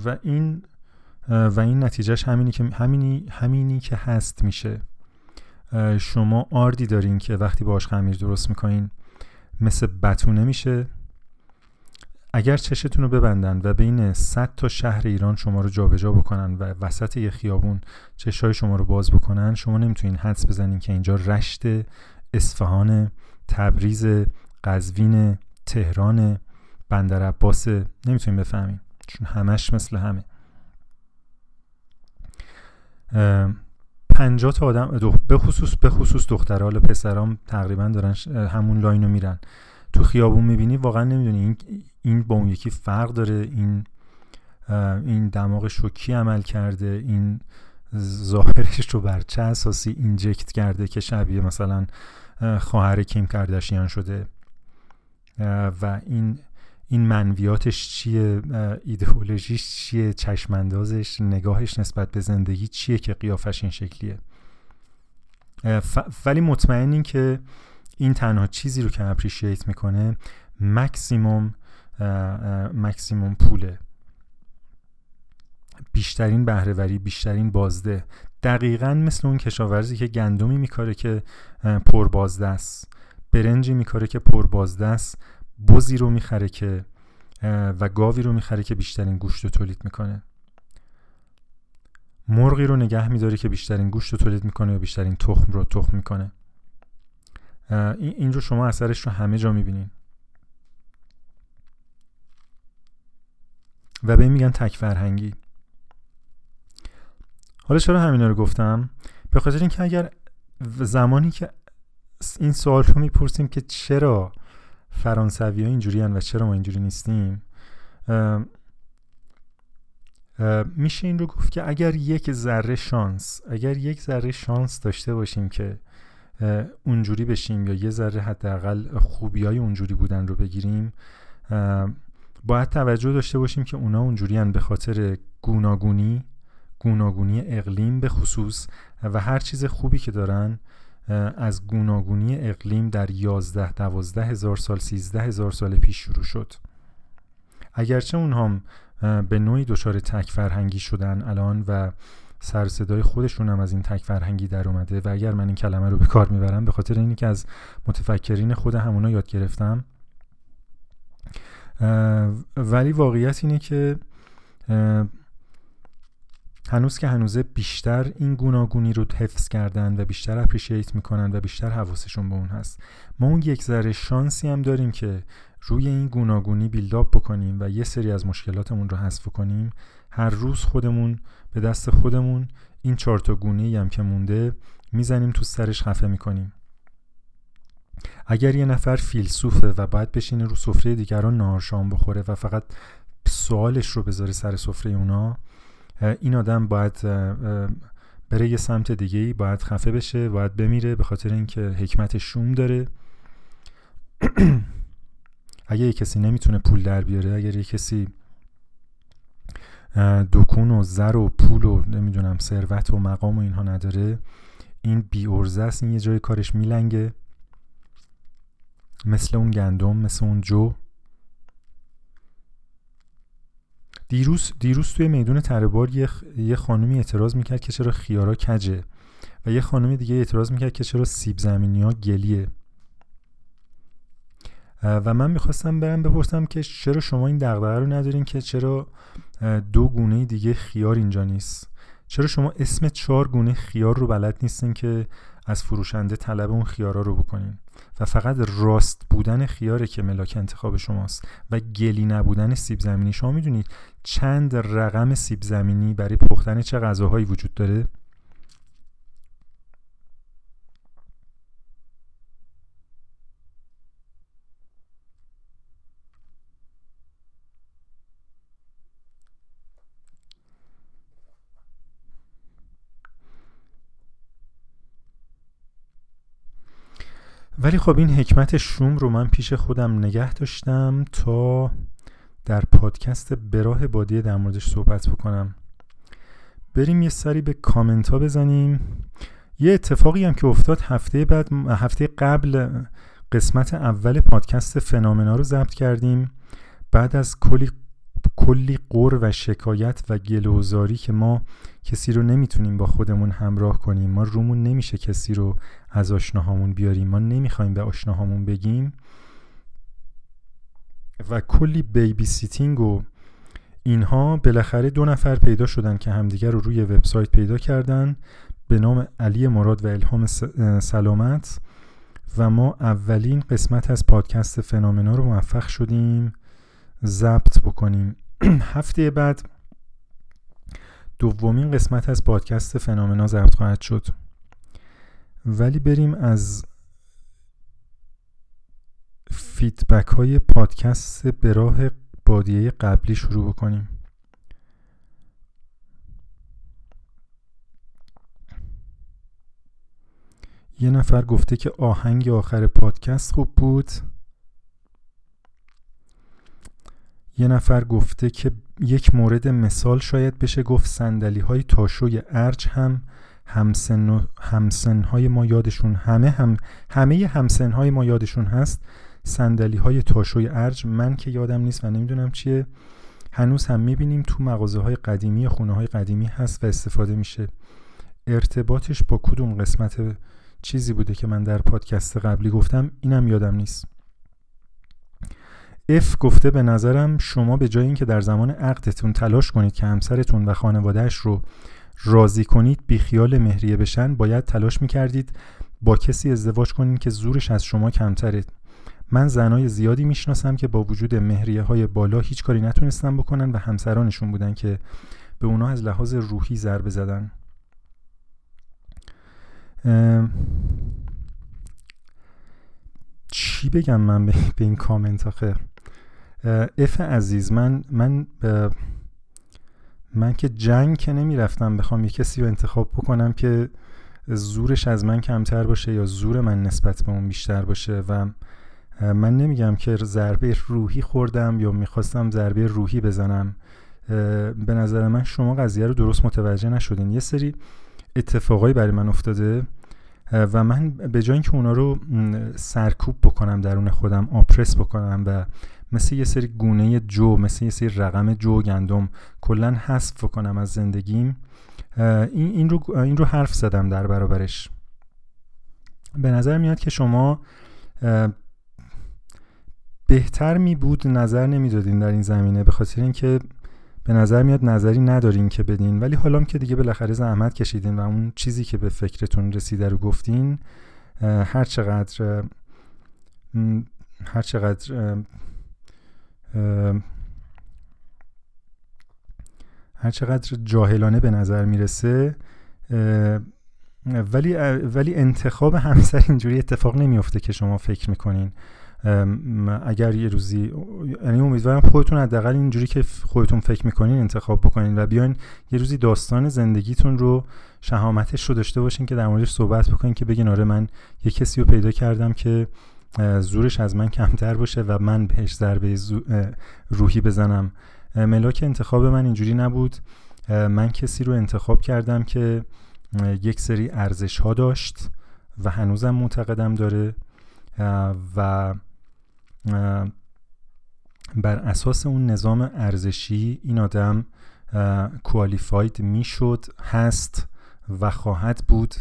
و این و این نتیجهش همینی که همینی همینی که هست میشه. شما آردی دارین که وقتی باش خمیر درست می‌کنین مثل بتونه میشه. اگر چشتون رو ببندن و بین 100 تا شهر ایران شما رو جابجا بکنن و وسط یه خیابون چشای شما رو باز بکنن شما نمی‌تونین حدس بزنین که اینجا رشت اصفهان تبریز قزوین تهران بندر عباس نمی‌تونین بفهمین چون همش مثل همه. پنجاه تا آدم به خصوص به خصوص دخترها حالا پسرام تقریبا دارن همون line رو میرن. تو خیابون می‌بینی واقعا نمی‌دونی این این با اون یکی فرق داره. این این دماغشو کی عمل کرده این ظاهرش رو بر چه اساسی inject کرده که شبیه مثلا خواهر کیم کردشیان شده. و این این منویاتش چیه؟ ایدئولوژیش چیه؟ چشماندازش نگاهش نسبت به زندگی چیه که قیافش این شکلیه؟ ولی مطمئنین که این تنها چیزی رو که اپریشیت می‌کنه مکسیموم مکسیموم پوله. بیشترین بهرهوری بیشترین بازده. دقیقا مثل اون کشاورزی که گندمی میکاره که پربازده است. برنجی میکاره که پربازده است بزی رو می‌خره که و گاوی رو می‌خره که بیشترین گوشت رو تولید می‌کنه. مرغی رو نگه میداره که بیشترین گوشت رو تولید می‌کنه و بیشترین تخم رو تخم می‌کنه. این رو شما اثرش رو همه جا می‌بینین. و به این میگن تک فرهنگی. حالا چرا همینا رو گفتم؟ به خاطر اینکه اگر زمانی که این سوال رو می‌پرسیم که چرا فرانسوی ها اینجوری و چرا ما اینجوری نیستیم؟ میشه این رو گفت که اگر یک ذره شانس اگر یک ذره شانس داشته باشیم که اونجوری بشیم یا یه ذره حداقل خوبی های اونجوری بودن رو بگیریم باید توجه داشته باشیم که اونا اونجوری به خاطر گوناگونی گوناگونی اقلیم به خصوص و هر چیز خوبی که دارن از گوناگونی اقلیم در 11 12 هزار سال 13 هزار سال پیش شروع شد. اگرچه اونها به نوعی دچار تک فرهنگی شدن الان و سر صدای خودشون هم از این تک فرهنگی در اومده و اگر من این کلمه رو به کار می‌برم به خاطر اینی که از متفکرین خود همونا یاد گرفتم ولی واقعیت اینه که هنوز که هنوزه بیشتر این گوناگونی رو حفظ کردن و بیشتر اپریشیت می‌کنن و بیشتر حواسشون به اون هست. ما اون یک ذره شانسی هم داریم که روی این گوناگونی بیلداپ بکنیم و یه سری از مشکلاتمون رو حذف کنیم. هر روز خودمون به دست خودمون این چهار تا گونه هم که مونده می‌زنیم تو سرش خفه می‌کنیم. اگر یه نفر فیلسوفه و باید بشینه رو سفره دیگران نهار شام بخوره و فقط سوالش رو بذاره سر سفره اونا این آدم باید بره یه سمت دیگه ای باید خفه بشه باید بمیره به خاطر اینکه حکمت شوم داره. [clears throat] اگه یه کسی نمی‌تونه پول در بیاره اگر یه کسی دکون و زر و پول و نمی‌دونم ثروت و مقام و اینها نداره این بی است این یه جای کارش میلنگه. مثل اون گندم مثل اون جو. دیروز دیروز توی میدون تربار یه, یه خانومی اعتراض می‌کرد که چرا خیارا کجه و یه خانومی دیگه اعتراض می‌کرد که چرا سیب زمینی ها گلیه و من می‌خواستم برم بپرسم که چرا شما این دغدغه رو ندارین که چرا دو گونه دیگه خیار اینجا نیست؟ چرا شما اسم چهار گونه خیار رو بلد نیستین که از فروشنده طلب اون خیارا رو بکنین. و فقط راست بودن خیاره که ملاک انتخاب شماست و گلی نبودن سیب زمینی. شما می‌دونید چند رقم سیب زمینی برای پختن چه غذاهایی وجود داره؟ ولی خب این حکمت شوم رو من پیش خودم نگه داشتم تا در پادکست براه بادیه در موردش صحبت بکنم. بریم یه سری به کامنت ها بزنیم. یه اتفاقی هم که افتاد هفته بعد هفته قبل قسمت اول پادکست فنامنا رو ضبط کردیم. بعد از کلی کلی قر و شکایت و گلوزاری که ما کسی رو نمی‌تونیم با خودمون همراه کنیم. ما رومون نمیشه کسی رو از آشناهامون بیاریم. ما نمی‌خوایم به آشناهامون بگیم. و کلی baby sitting و اینها بالاخره دو نفر پیدا شدن که همدیگر رو روی وبسایت پیدا کردن به نام علی مراد و الهام سلامت. و ما اولین قسمت از پادکست فنامنا رو موفق شدیم. ضبط بکنیم. [clears throat] هفته بعد دومین قسمت از پادکست فنامنا ضبط خواهد شد. ولی بریم از فیدبک های پادکست به راه بادیه قبلی شروع بکنیم. یه نفر گفته که آهنگ آخر پادکست خوب بود. یه نفر گفته که یک مورد مثال شاید بشه گفت سندلی های تاشوی ارج هم همسن, همسن های ما یادشون همه هم همه همسن های ما یادشون هست. سندلی های تاشوی ارج من که یادم نیست و نمی‌دونم چیه. هنوز هم می‌بینیم تو مغازه های قدیمی خونه های قدیمی هست و استفاده میشه. ارتباطش با کدوم قسمت چیزی بوده که من در پادکست قبلی گفتم؟ اینم یادم نیست. اف گفته به نظرم شما به جای اینکه در زمان عقدتون تلاش کنید که همسرتون و خانوادهش رو راضی کنید بیخیال مهریه بشن باید تلاش می‌کردید با کسی ازدواج کنید که زورش از شما کمتره. من زنای زیادی می‌شناسم که با وجود مهریه های بالا هیچ کاری نتونستن بکنن و همسرانشون بودن که به اونا از لحاظ روحی ضربه زدن. چی بگم من به این کامنت آخه؟ اف عزیز من من من که جنگ که نمی‌رفتم بخوام یه کسی رو انتخاب بکنم که زورش از من کمتر باشه یا زور من نسبت به اون بیشتر باشه و من نمیگم که ضربه روحی خوردم یا می‌خواستم ضربه روحی بزنم. به نظر من شما قضیه رو درست متوجه نشدین. یه سری اتفاقایی برای من افتاده و من به جای اینکه اونا رو سرکوب بکنم درون خودم آپرس بکنم و مثل یه سری گونه جو مثل یه سری رقم جو گندم. کلا حذف کنم از زندگیم. این, این, رو, این رو حرف زدم در برابرش. به نظر میاد که شما بهتر می بود نظر نمی‌دادین در این زمینه به خاطر اینکه به نظر میاد نظری ندارین که بدین. ولی حالا که دیگه بالاخره زحمت کشیدین و اون چیزی که به فکرتون رسیده رو گفتین هر چقدر هر چقدر هر چقدر جاهلانه به نظر می‌رسه ولی ولی انتخاب همسر اینجوری اتفاق نمیفته که شما فکر می‌کنین. اگر یه روزی یعنی امیدوارم خودتون حداقل اینجوری که خودتون فکر می‌کنین انتخاب بکنین و بیاین یه روزی داستان زندگیتون رو شهامتش رو داشته باشین که در موردش صحبت بکنین که بگین آره من یه کسی رو پیدا کردم که زورش از من کمتر باشه و من بهش ضربه روحی بزنم. ملاک انتخاب من اینجوری نبود. من کسی رو انتخاب کردم که یک سری ارزش ها داشت و هنوزم معتقدم داره. و بر اساس اون نظام ارزشی این آدم کوالیفاید می‌شد هست و خواهد بود.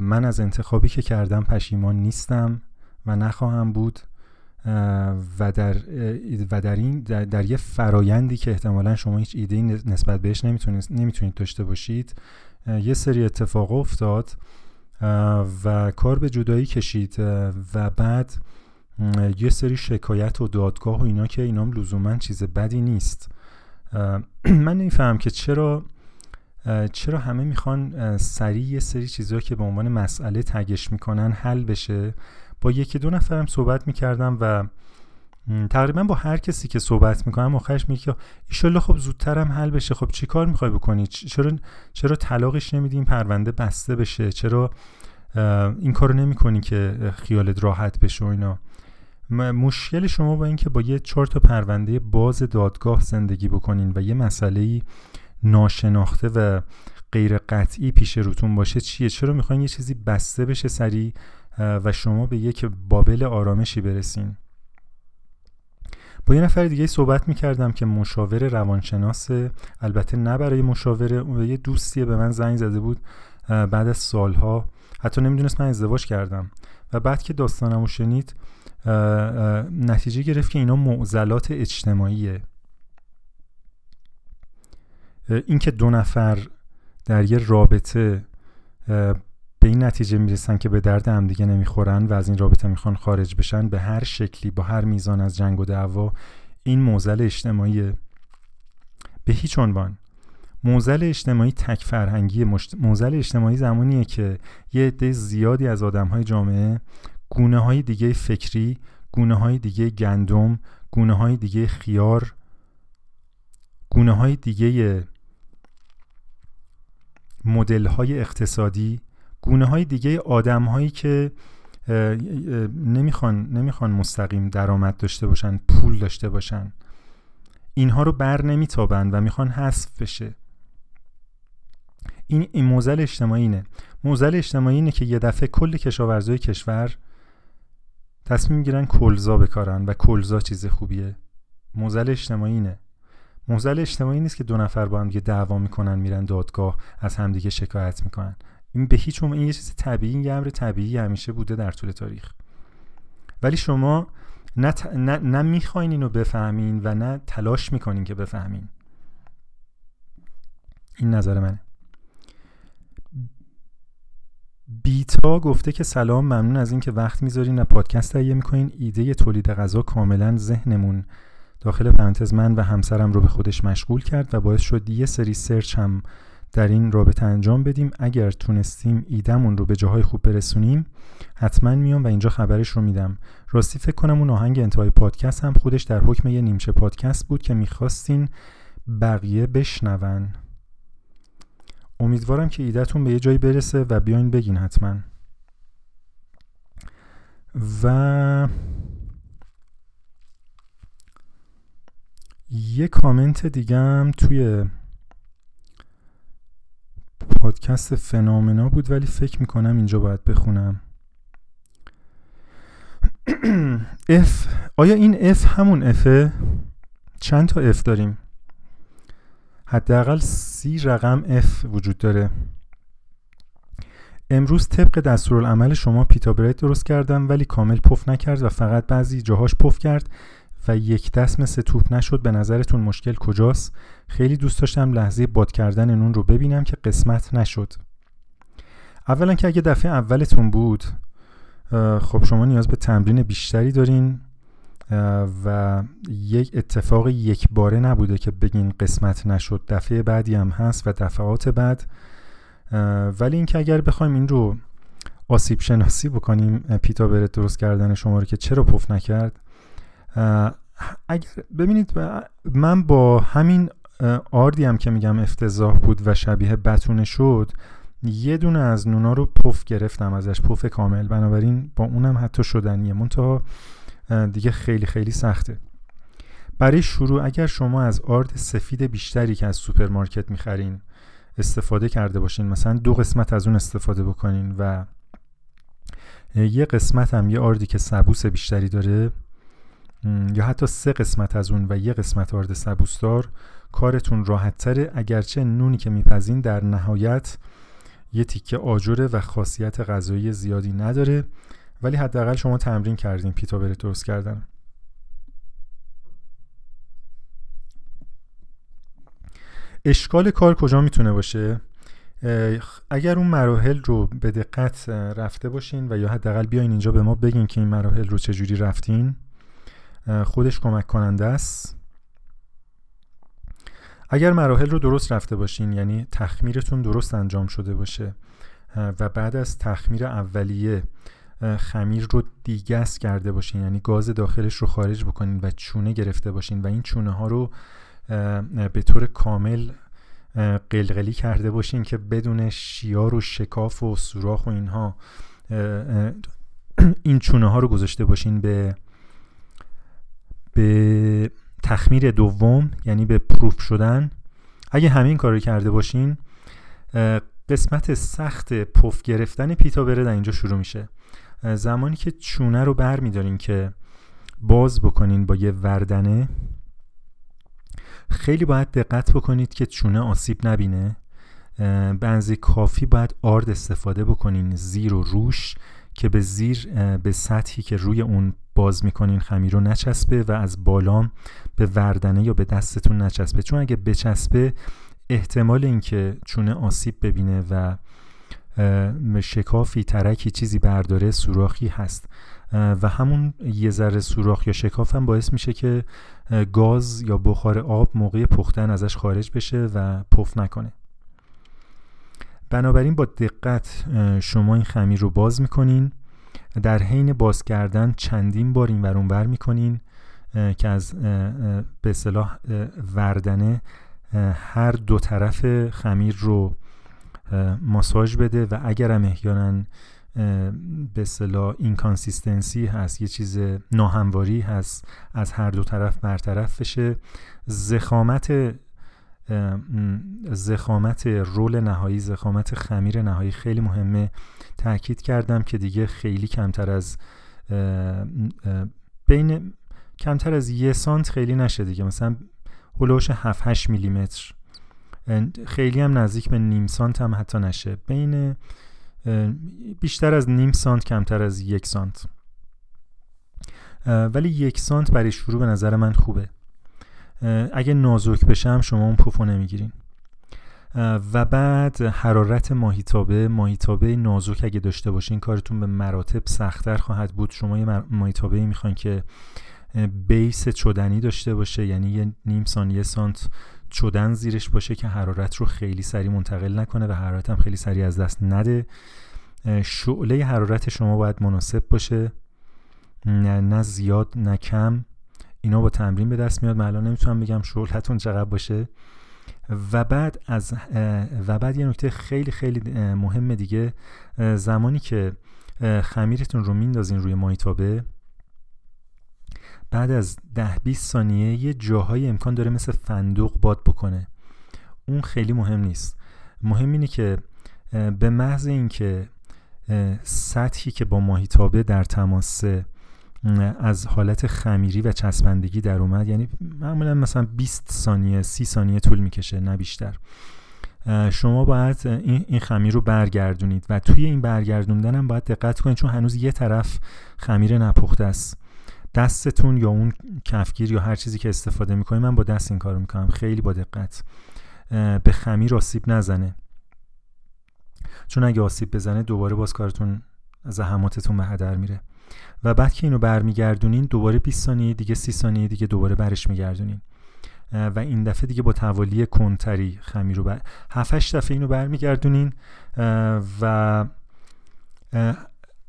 من از انتخابی که کردم پشیمان نیستم و نخواهم بود و در و در این در, در یه فرایندی که احتمالا شما هیچ ایده نسبت بهش نمی‌تونید نمی‌تونید داشته باشید یه سری اتفاق افتاد و کار به جدایی کشید و بعد یه سری شکایت و دادگاه و اینا که اینام لزوما چیز بدی نیست. [clears throat] من نمیفهم که چرا چرا همه می‌خوان سریع یه سری چیزها که به عنوان مسئله تگش می‌کنن حل بشه؟ با یکی دو نفرم صحبت می‌کردم و تقریبا با هر کسی که صحبت می‌کنم آخرش میگه ایشالله خب زودترم حل بشه خب چی کار می‌خوای بکنی؟ چرا چرا طلاقش نمیدیم پرونده بسته بشه؟ چرا این کارو نمی‌کنی که خیالت راحت بشه و اینا؟ مشکل شما با اینکه با یه چهار تا پرونده باز دادگاه زندگی بکنین و یه مسئله ناشناخته و غیر قطعی پیش روتون باشه چیه؟ چرا می‌خواین یه چیزی بسته بشه سریع و شما به یک بابل آرامشی برسین؟ با یه نفر دیگه صحبت می‌کردم که مشاور روانشناس البته نه برای مشاوره یه دوستیه به من زنگ زده بود بعد از سالها. حتی نمی‌دونست من ازدواج کردم. و بعد که داستانمو شنید نتیجه گرفت که اینا معضلات اجتماعیه. اینکه دو نفر در یه رابطه به این نتیجه می‌رسن که به درد هم دیگه نمی‌خورن و از این رابطه می‌خوان خارج بشن به هر شکلی با هر میزان از جنگ و دعوا این موزل اجتماعی به هیچ عنوان. موزل اجتماعی تک فرهنگی موزل اجتماعی زمانیه که یه عده زیادی از آدم های جامعه گونه های دیگه فکری گونه های دیگه گندم گونه های دیگه خیار گونه های دیگه مدل های اقتصادی گونه های دیگه آدم هایی که نمی‌خوان نمی‌خوان مستقیم درآمد داشته باشن پول داشته باشن اینها رو بر نمیتابن و می‌خوان حذف بشه. این این موزل اجتماعی اینه. موزل اجتماعی اینه که یه دفعه کل کشاورزای کشور تصمیم گیرن کلزا بکارن و کلزا چیز خوبیه. موزل اجتماعی اینه. موزل اجتماعی نیست که دو نفر با هم دیگه دعوا می‌کنن میرن دادگاه از همدیگه شکایت می‌کنن. این به هیچ این یه چیز طبیعی یه امر طبیعی همیشه بوده در طول تاریخ. ولی شما نه, نه, نه می‌خواین اینو بفهمین و نه تلاش می‌کنین که بفهمین. این نظر منه. بیتا گفته که سلام ممنون از اینکه وقت می‌ذارین و پادکست تهیه می‌کنین. ایده تولید غذا کاملا ذهنمون داخل پرانتز من و همسرم رو به خودش مشغول کرد و باعث شد یه سری سرچ هم در این رابطه انجام بدیم. اگر تونستیم ایدمون رو به جاهای خوب برسونیم حتما میام و اینجا خبرش رو میدم. راستی فکر کنم اون آهنگ انتهای پادکست هم خودش در حکم یه نیمچه پادکست بود که می‌خواستین بقیه بشنون. امیدوارم که ایدهتون به یه جایی برسه و بیاین بگین حتما. و یه کامنت دیگه هم توی پادکست فنامنا بود ولی فکر می‌کنم اینجا باید بخونم. [clears throat] F آیا این F همون F ه چند تا F داریم؟ حداقل سی رقم F وجود داره. امروز طبق دستورالعمل شما pita bread درست کردم ولی کامل پف نکرد و فقط بعضی جاهاش پف کرد. و یک دست مثل توپ نشد به نظرتون مشکل کجاست؟ خیلی دوست داشتم لحظه باد کردن نون رو ببینم که قسمت نشد. اولا که اگه دفعه اولتون بود خب شما نیاز به تمرین بیشتری دارین و یک اتفاق یک باره نبوده که بگین قسمت نشد. دفعه بعدی هم هست و دفعات بعد. ولی اینکه اگر بخوایم این رو آسیب شناسی بکنیم پیتا برد درست کردن شما رو که چرا پف نکرد؟ اگر ببینید من با همین آردی هم که میگم افتضاح بود و شبیه بتونه شد یه دونه از نونا رو پف گرفتم ازش پف کامل. بنابراین با اونم حتی شدنیه منتها دیگه خیلی خیلی سخته. برای شروع اگر شما از آرد سفید بیشتری که از سوپرمارکت می‌خرین استفاده کرده باشین مثلا دو قسمت از اون استفاده بکنین و یه قسمت هم یه آردی که سبوس بیشتری داره یا حتی سه قسمت از اون و یه قسمت آرد سبوسدار کارتون راحت تره. اگرچه نونی که میپزین در نهایت یه تیکه آجره و خاصیت غذایی زیادی نداره. ولی حداقل شما تمرین کردین پیتا بره درست کردن. اشکال کار کجا می‌تونه باشه؟ اگر اون مراحل رو به دقت رفته باشین و یا حداقل بیاین اینجا به ما بگین که این مراحل رو چجوری رفتین. خودش کمک کننده است. اگر مراحل رو درست رفته باشین یعنی تخمیرتون درست انجام شده باشه و بعد از تخمیر اولیه خمیر رو دیگست کرده باشین یعنی گاز داخلش رو خارج بکنین و چونه گرفته باشین و این چونه ها رو به طور کامل قلقلی کرده باشین که بدون شیار و شکاف و سوراخ و اینها این چونه ها رو گذاشته باشین به به تخمیر دوم یعنی به پروف شدن. اگه همین کار رو کرده باشین قسمت سخت پف گرفتن پیتا بره در اینجا شروع میشه. زمانی که چونه رو بر میدارین که باز بکنین با یه وردنه خیلی باید دقت بکنید که چونه آسیب نبینه. بنزی کافی باید آرد استفاده بکنین زیر و روش که به زیر به سطحی که روی اون باز می‌کنین خمیر رو نچسبه و از بالام به وردنه یا به دستتون نچسبه. چون اگه بچسبه احتمال اینکه چونه آسیب ببینه و شکافی ترکی چیزی برداره سوراخی هست. و همون یه ذره سوراخ یا شکاف هم باعث میشه که گاز یا بخار آب موقع پختن ازش خارج بشه و پف نکنه. بنابراین با دقت شما این خمیر رو باز می‌کنین. در حین باز کردن چندین بار این ورون بر می‌کنین که از به صلاح وردنه هر دو طرف خمیر رو ماساژ بده و اگر هم احیانا به اصطلاح inconsistency هست یه چیز ناهمواری هست از هر دو طرف برطرف بشه ضخامت ضخامت رول نهایی ضخامت خمیر نهایی خیلی مهمه. تاکید کردم که دیگه خیلی کمتر از بین کمتر از یه سانت خیلی نشه دیگه. مثلا هلوش 7 8 میلیمتر. خیلی هم نزدیک به نیم سانت هم حتی نشه. بین بیشتر از نیم سانت کمتر از یک سانت. ولی یک سانت برای شروع به نظر من خوبه. اگه نازک بشم شما اون پفو نمی‌گیرین. و بعد حرارت ماهیتابه ماهیتابه نازک اگه داشته باشین کارتون به مراتب سختتر خواهد بود. شما یه ماهیتابه می‌خواین که بیس چدنی داشته باشه یعنی یه نیم یه سانت چدن زیرش باشه که حرارت رو خیلی سریع منتقل نکنه و حرارت هم خیلی سریع از دست نده. شعله حرارت شما باید مناسب باشه. نه, نه زیاد نه کم. اینا با تمرین به دست میاد. من الان نمی‌تونم بگم شغلتون چقدر باشه. و بعد از و بعد یه نکته خیلی خیلی مهم دیگه زمانی که خمیرتون رو میندازین روی مایتابه بعد از ده 20 ثانیه یه جاهای امکان داره مثل فندوق باد بکنه. اون خیلی مهم نیست. مهم اینه که به محض اینکه سطحی که با ماهیتابه در تماسه از حالت خمیری و چسبندگی در اومد. یعنی معمولا مثلا 20 ثانیه 30 ثانیه طول می‌کشه نه بیشتر. شما باید این خمیر رو برگردونید و توی این برگردوندن هم باید دقت کنید چون هنوز یه طرف خمیر نپخته است. دستتون یا اون کفگیر یا هر چیزی که استفاده می‌کنید من با دست این کارو می‌کنم. خیلی با دقت. به خمیر آسیب نزنه. چون اگه آسیب بزنه دوباره باز کارتون زحماتتون به هدر میره. و بعد که اینو برمیگردونین دوباره 20 ثانیه دیگه 30 ثانیه دیگه دوباره برش میگردونین. و این دفعه دیگه با توالی کنتری خمیر رو بر 7 8 دفعه اینو برمیگردونین. و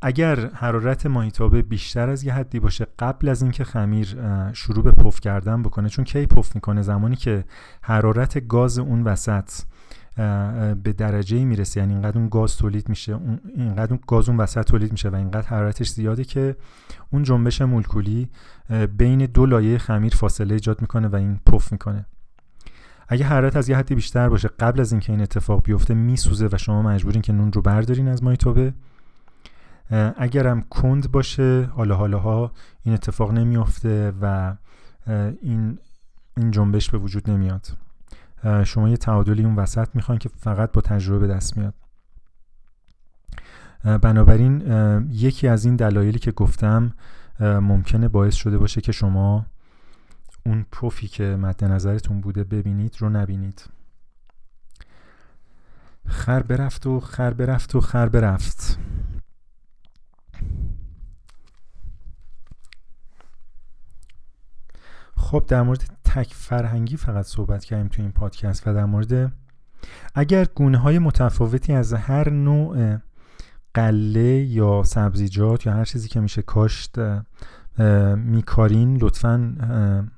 اگر حرارت ماهیتابه بیشتر از یه حدی باشه قبل از اینکه خمیر شروع به پف کردن بکنه چون کی پف می‌کنه؟ زمانی که حرارت گاز اون وسط به درجه می‌رسه. یعنی اینقدر اون گاز تولید میشه اینقدر اون گاز اون وسط تولید میشه و اینقدر حرارتش زیاده که اون جنبش مولکولی بین دو لایه خمیر فاصله ایجاد می‌کنه و این پف می‌کنه. اگه حرارت از یه حدی بیشتر باشه قبل از اینکه این اتفاق بیفته میسوزه و شما مجبورین که نون رو بردارین از مایتوبه اگرم کند باشه حالا حالاها این اتفاق نمیافته و این این جنبش به وجود نمیاد. شما یه تعادلی اون وسط می‌خواین که فقط با تجربه به دست میاد. بنابراین یکی از این دلایلی که گفتم ممکنه باعث شده باشه که شما اون پفی که مد نظرتون بوده ببینید رو نبینید. خر برفت و خر برفت و خر برفت. خب در مورد تک فرهنگی فقط صحبت کردیم تو این پادکست و در مورد اگر گونه های متفاوتی از هر نوع قله یا سبزیجات یا هر چیزی که میشه کاشت میکارین لطفا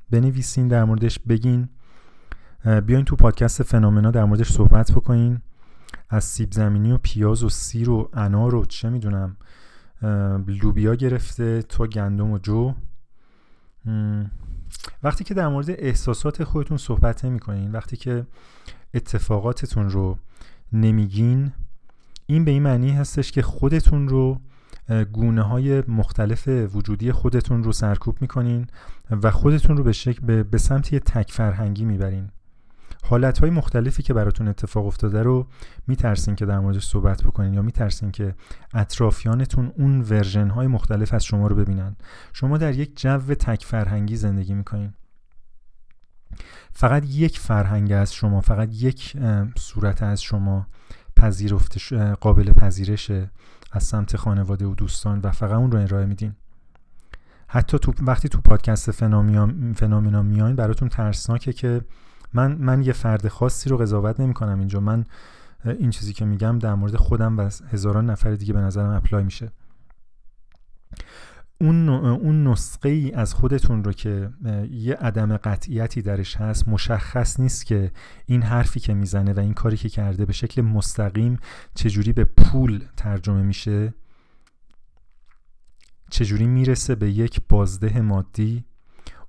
بنویسین در موردش بگین. بیاین تو پادکست فنومنا در موردش صحبت بکنین. از سیب زمینی و پیاز و سیر و انار و چه می‌دونم لوبیا گرفته تا گندم و جو. وقتی که در مورد احساسات خودتون صحبت نمی کنین وقتی که اتفاقاتتون رو نمیگین این به این معنی هستش که خودتون رو گونه های مختلف وجودی خودتون رو سرکوب می‌کنین و خودتون رو به, شکل به, سمت یه تک فرهنگی می‌برین. حالت های مختلفی که براتون اتفاق افتاده رو میترسین که در موردش صحبت بکنین یا میترسین که اطرافیانتون اون ورژن های مختلف از شما رو ببینن. شما در یک جو تک فرهنگی زندگی می‌کنین. فقط یک فرهنگ از شما فقط یک صورت از شما پذیرفته قابل پذیرشه از سمت خانواده و دوستان و فقط اون رو ارائه میدین. حتی تو وقتی تو پادکست فنامینا میاین براتون ترسناکه که من من یه فرد خاصی رو قضاوت نمی کنم اینجا. من این چیزی که میگم در مورد خودم و هزاران نفر دیگه به نظرم اپلای میشه. اون اون نسخه ای از خودتون رو که یه عدم قطعیتی درش هست مشخص نیست که این حرفی که می‌زنه و این کاری که کرده به شکل مستقیم چجوری به پول ترجمه میشه؟ چجوری می‌رسه به یک بازده مادی؟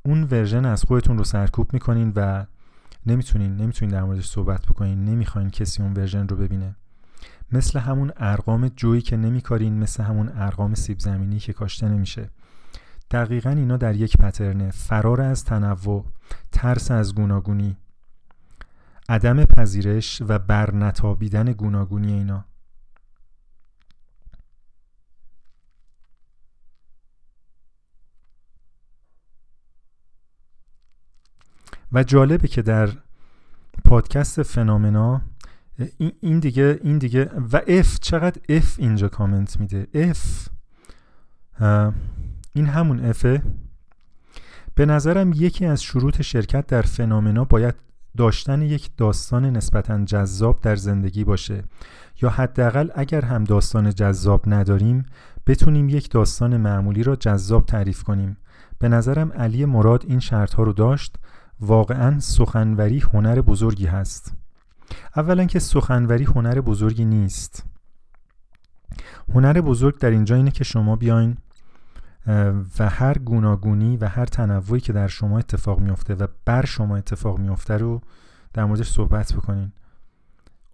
اون version از خودتون رو سرکوب می‌کنین و نمی‌تونین نمی‌تونین در موردش صحبت بکنین. نمی‌خواین کسی اون version رو ببینه. مثل همون ارقام جویی که نمیکارین مثل همون ارقام سیب زمینی که کاشته نمیشه. دقیقا اینا در یک پترنه. فرار از تنوع ترس از گوناگونی عدم پذیرش و برنتابیدن گوناگونی اینا. و جالبه که در پادکست فنامنا این دیگه این دیگه و F چقدر F اینجا کامنت میده؟ F این همون F ه به نظرم یکی از شروط شرکت در فنامنا باید داشتن یک داستان نسبتا جذاب در زندگی باشه. یا حداقل اگر هم داستان جذاب نداریم بتونیم یک داستان معمولی را جذاب تعریف کنیم. به نظرم علی مراد این شرط ها رو داشت واقعا سخنوری هنر بزرگی هست. اولا که سخنوری هنر بزرگی نیست. هنر بزرگ در اینجا اینه که شما بیاین و هر گوناگونی و هر تنوعی که در شما اتفاق میفته و بر شما اتفاق میفته رو در موردش صحبت بکنین.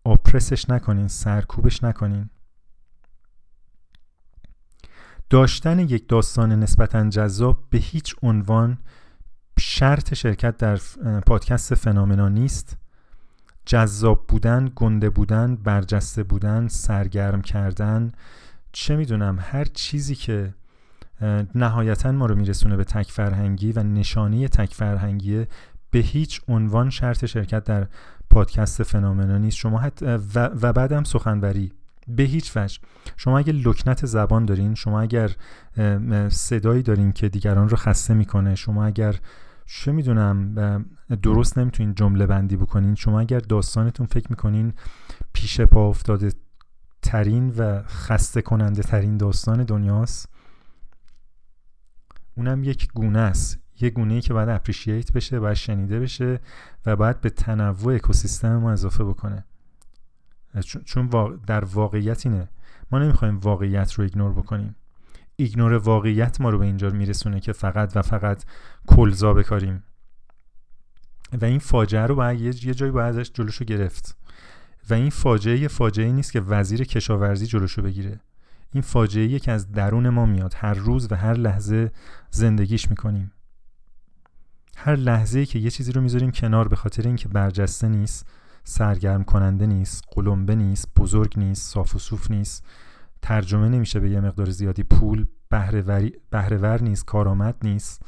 آپرسش نکنین سرکوبش نکنین. داشتن یک داستان نسبتا جذاب به هیچ عنوان شرط شرکت در پادکست فنامنا نیست. جذاب بودن گنده بودن برجسته بودن سرگرم کردن چه می‌دونم هر چیزی که نهایتا ما رو میرسونه به تک فرهنگی و نشانی تک فرهنگی به هیچ عنوان شرط شرکت در پادکست فنامنا نیست. شما حت و, و بعدم سخنوری. به هیچ وجه. شما اگر لکنت زبان دارین شما اگر صدایی دارین که دیگران رو خسته می‌کنه شما اگر چه می‌دونم درست نمی‌تونین جمله بندی بکنین. شما اگر داستانتون فکر می‌کنین پیش پا افتاده ترین و خسته کننده ترین داستان دنیاست اونم یک گونه است. یه گونه ای که باید اپریشیت بشه باید شنیده بشه و باید به تنوع اکوسیستم ما اضافه بکنه. چون در واقعیت اینه. ما نمی‌خوایم واقعیت رو ایگنور بکنیم. ایگنور واقعیت ما رو به اینجا میرسونه که فقط و فقط کلزا بکاریم. و این فاجعه رو باید یه جایی باید ازش جلوشو گرفت. و این فاجعه یه فاجعه نیست که وزیر کشاورزی جلوشو بگیره. این فاجعه که از درون ما میاد. هر روز و هر لحظه زندگیش می‌کنیم. هر لحظه که یه چیزی رو می‌ذاریم کنار به خاطر اینکه برجسته نیست سرگرم کننده نیست قلمبه نیست بزرگ نیست صاف و صوف نیست ترجمه نمیشه به یه مقدار زیادی پول بهرهور نیست کارآمد نیست.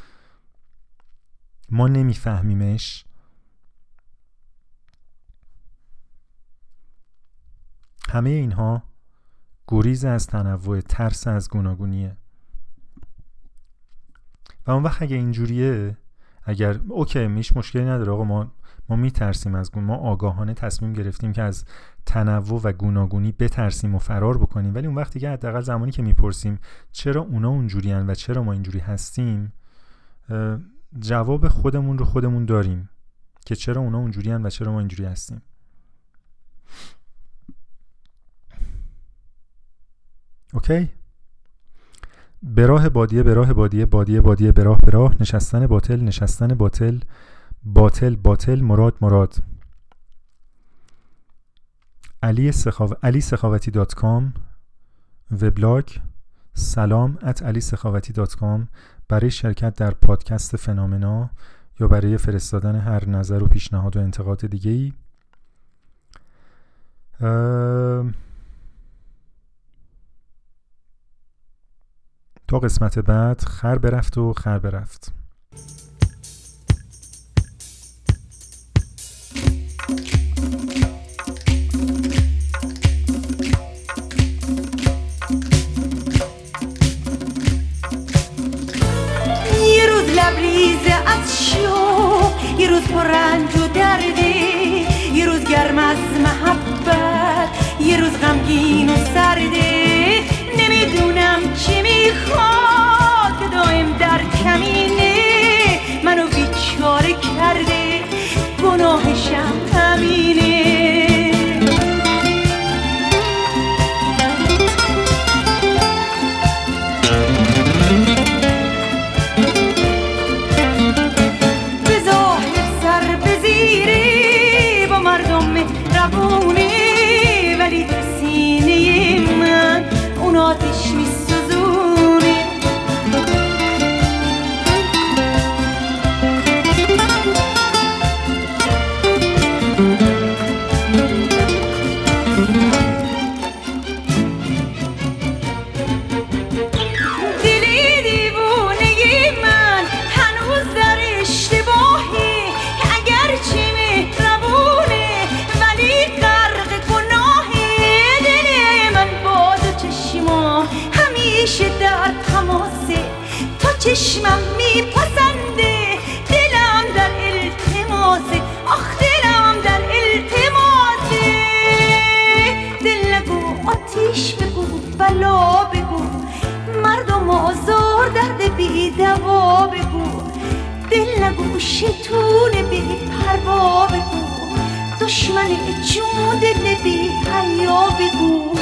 ما نمیفهمیمش. همه اینها گریز از تنوع ترس از گوناگونیه. و اون وقت اگه اینجوریه اگر اوکی میش مشکلی نداره آقا ما ما میترسیم از گون ما آگاهانه تصمیم گرفتیم که از تنوع و گوناگونی بترسیم و فرار بکنیم. ولی اون وقتی که حداقل زمانی که می‌پرسیم چرا اونا اونجوریان و چرا ما اینجوری هستیم جواب خودمون رو خودمون داریم که چرا اونا اونجوریان و چرا ما اینجوری هستیم. اوکی؟ به راه بادیه به راه بادیه بادیه بادیه به راه به راه. نشستن باطل نشستن باطل. باطل باطل مراد مراد. علی, سخاو... علی سخاوتی dot com. وبلاگ. سلام at علی سخاوتی dot com. برای شرکت در پادکست فنامنا یا برای فرستادن هر نظر و پیشنهاد و انتقاد دیگه ای تا قسمت بعد خر برفت و خر برفت. یه روز پر رنج و درده یه روز گرم از محبت یه روز غمگین و سرده نمی‌دونم چی می‌خواد دایم در کمینه بلا بگو مردم آزار درد بی دوا بگو دل نگو شیطون بی پروا بگو دشمن جون بی حیا بگو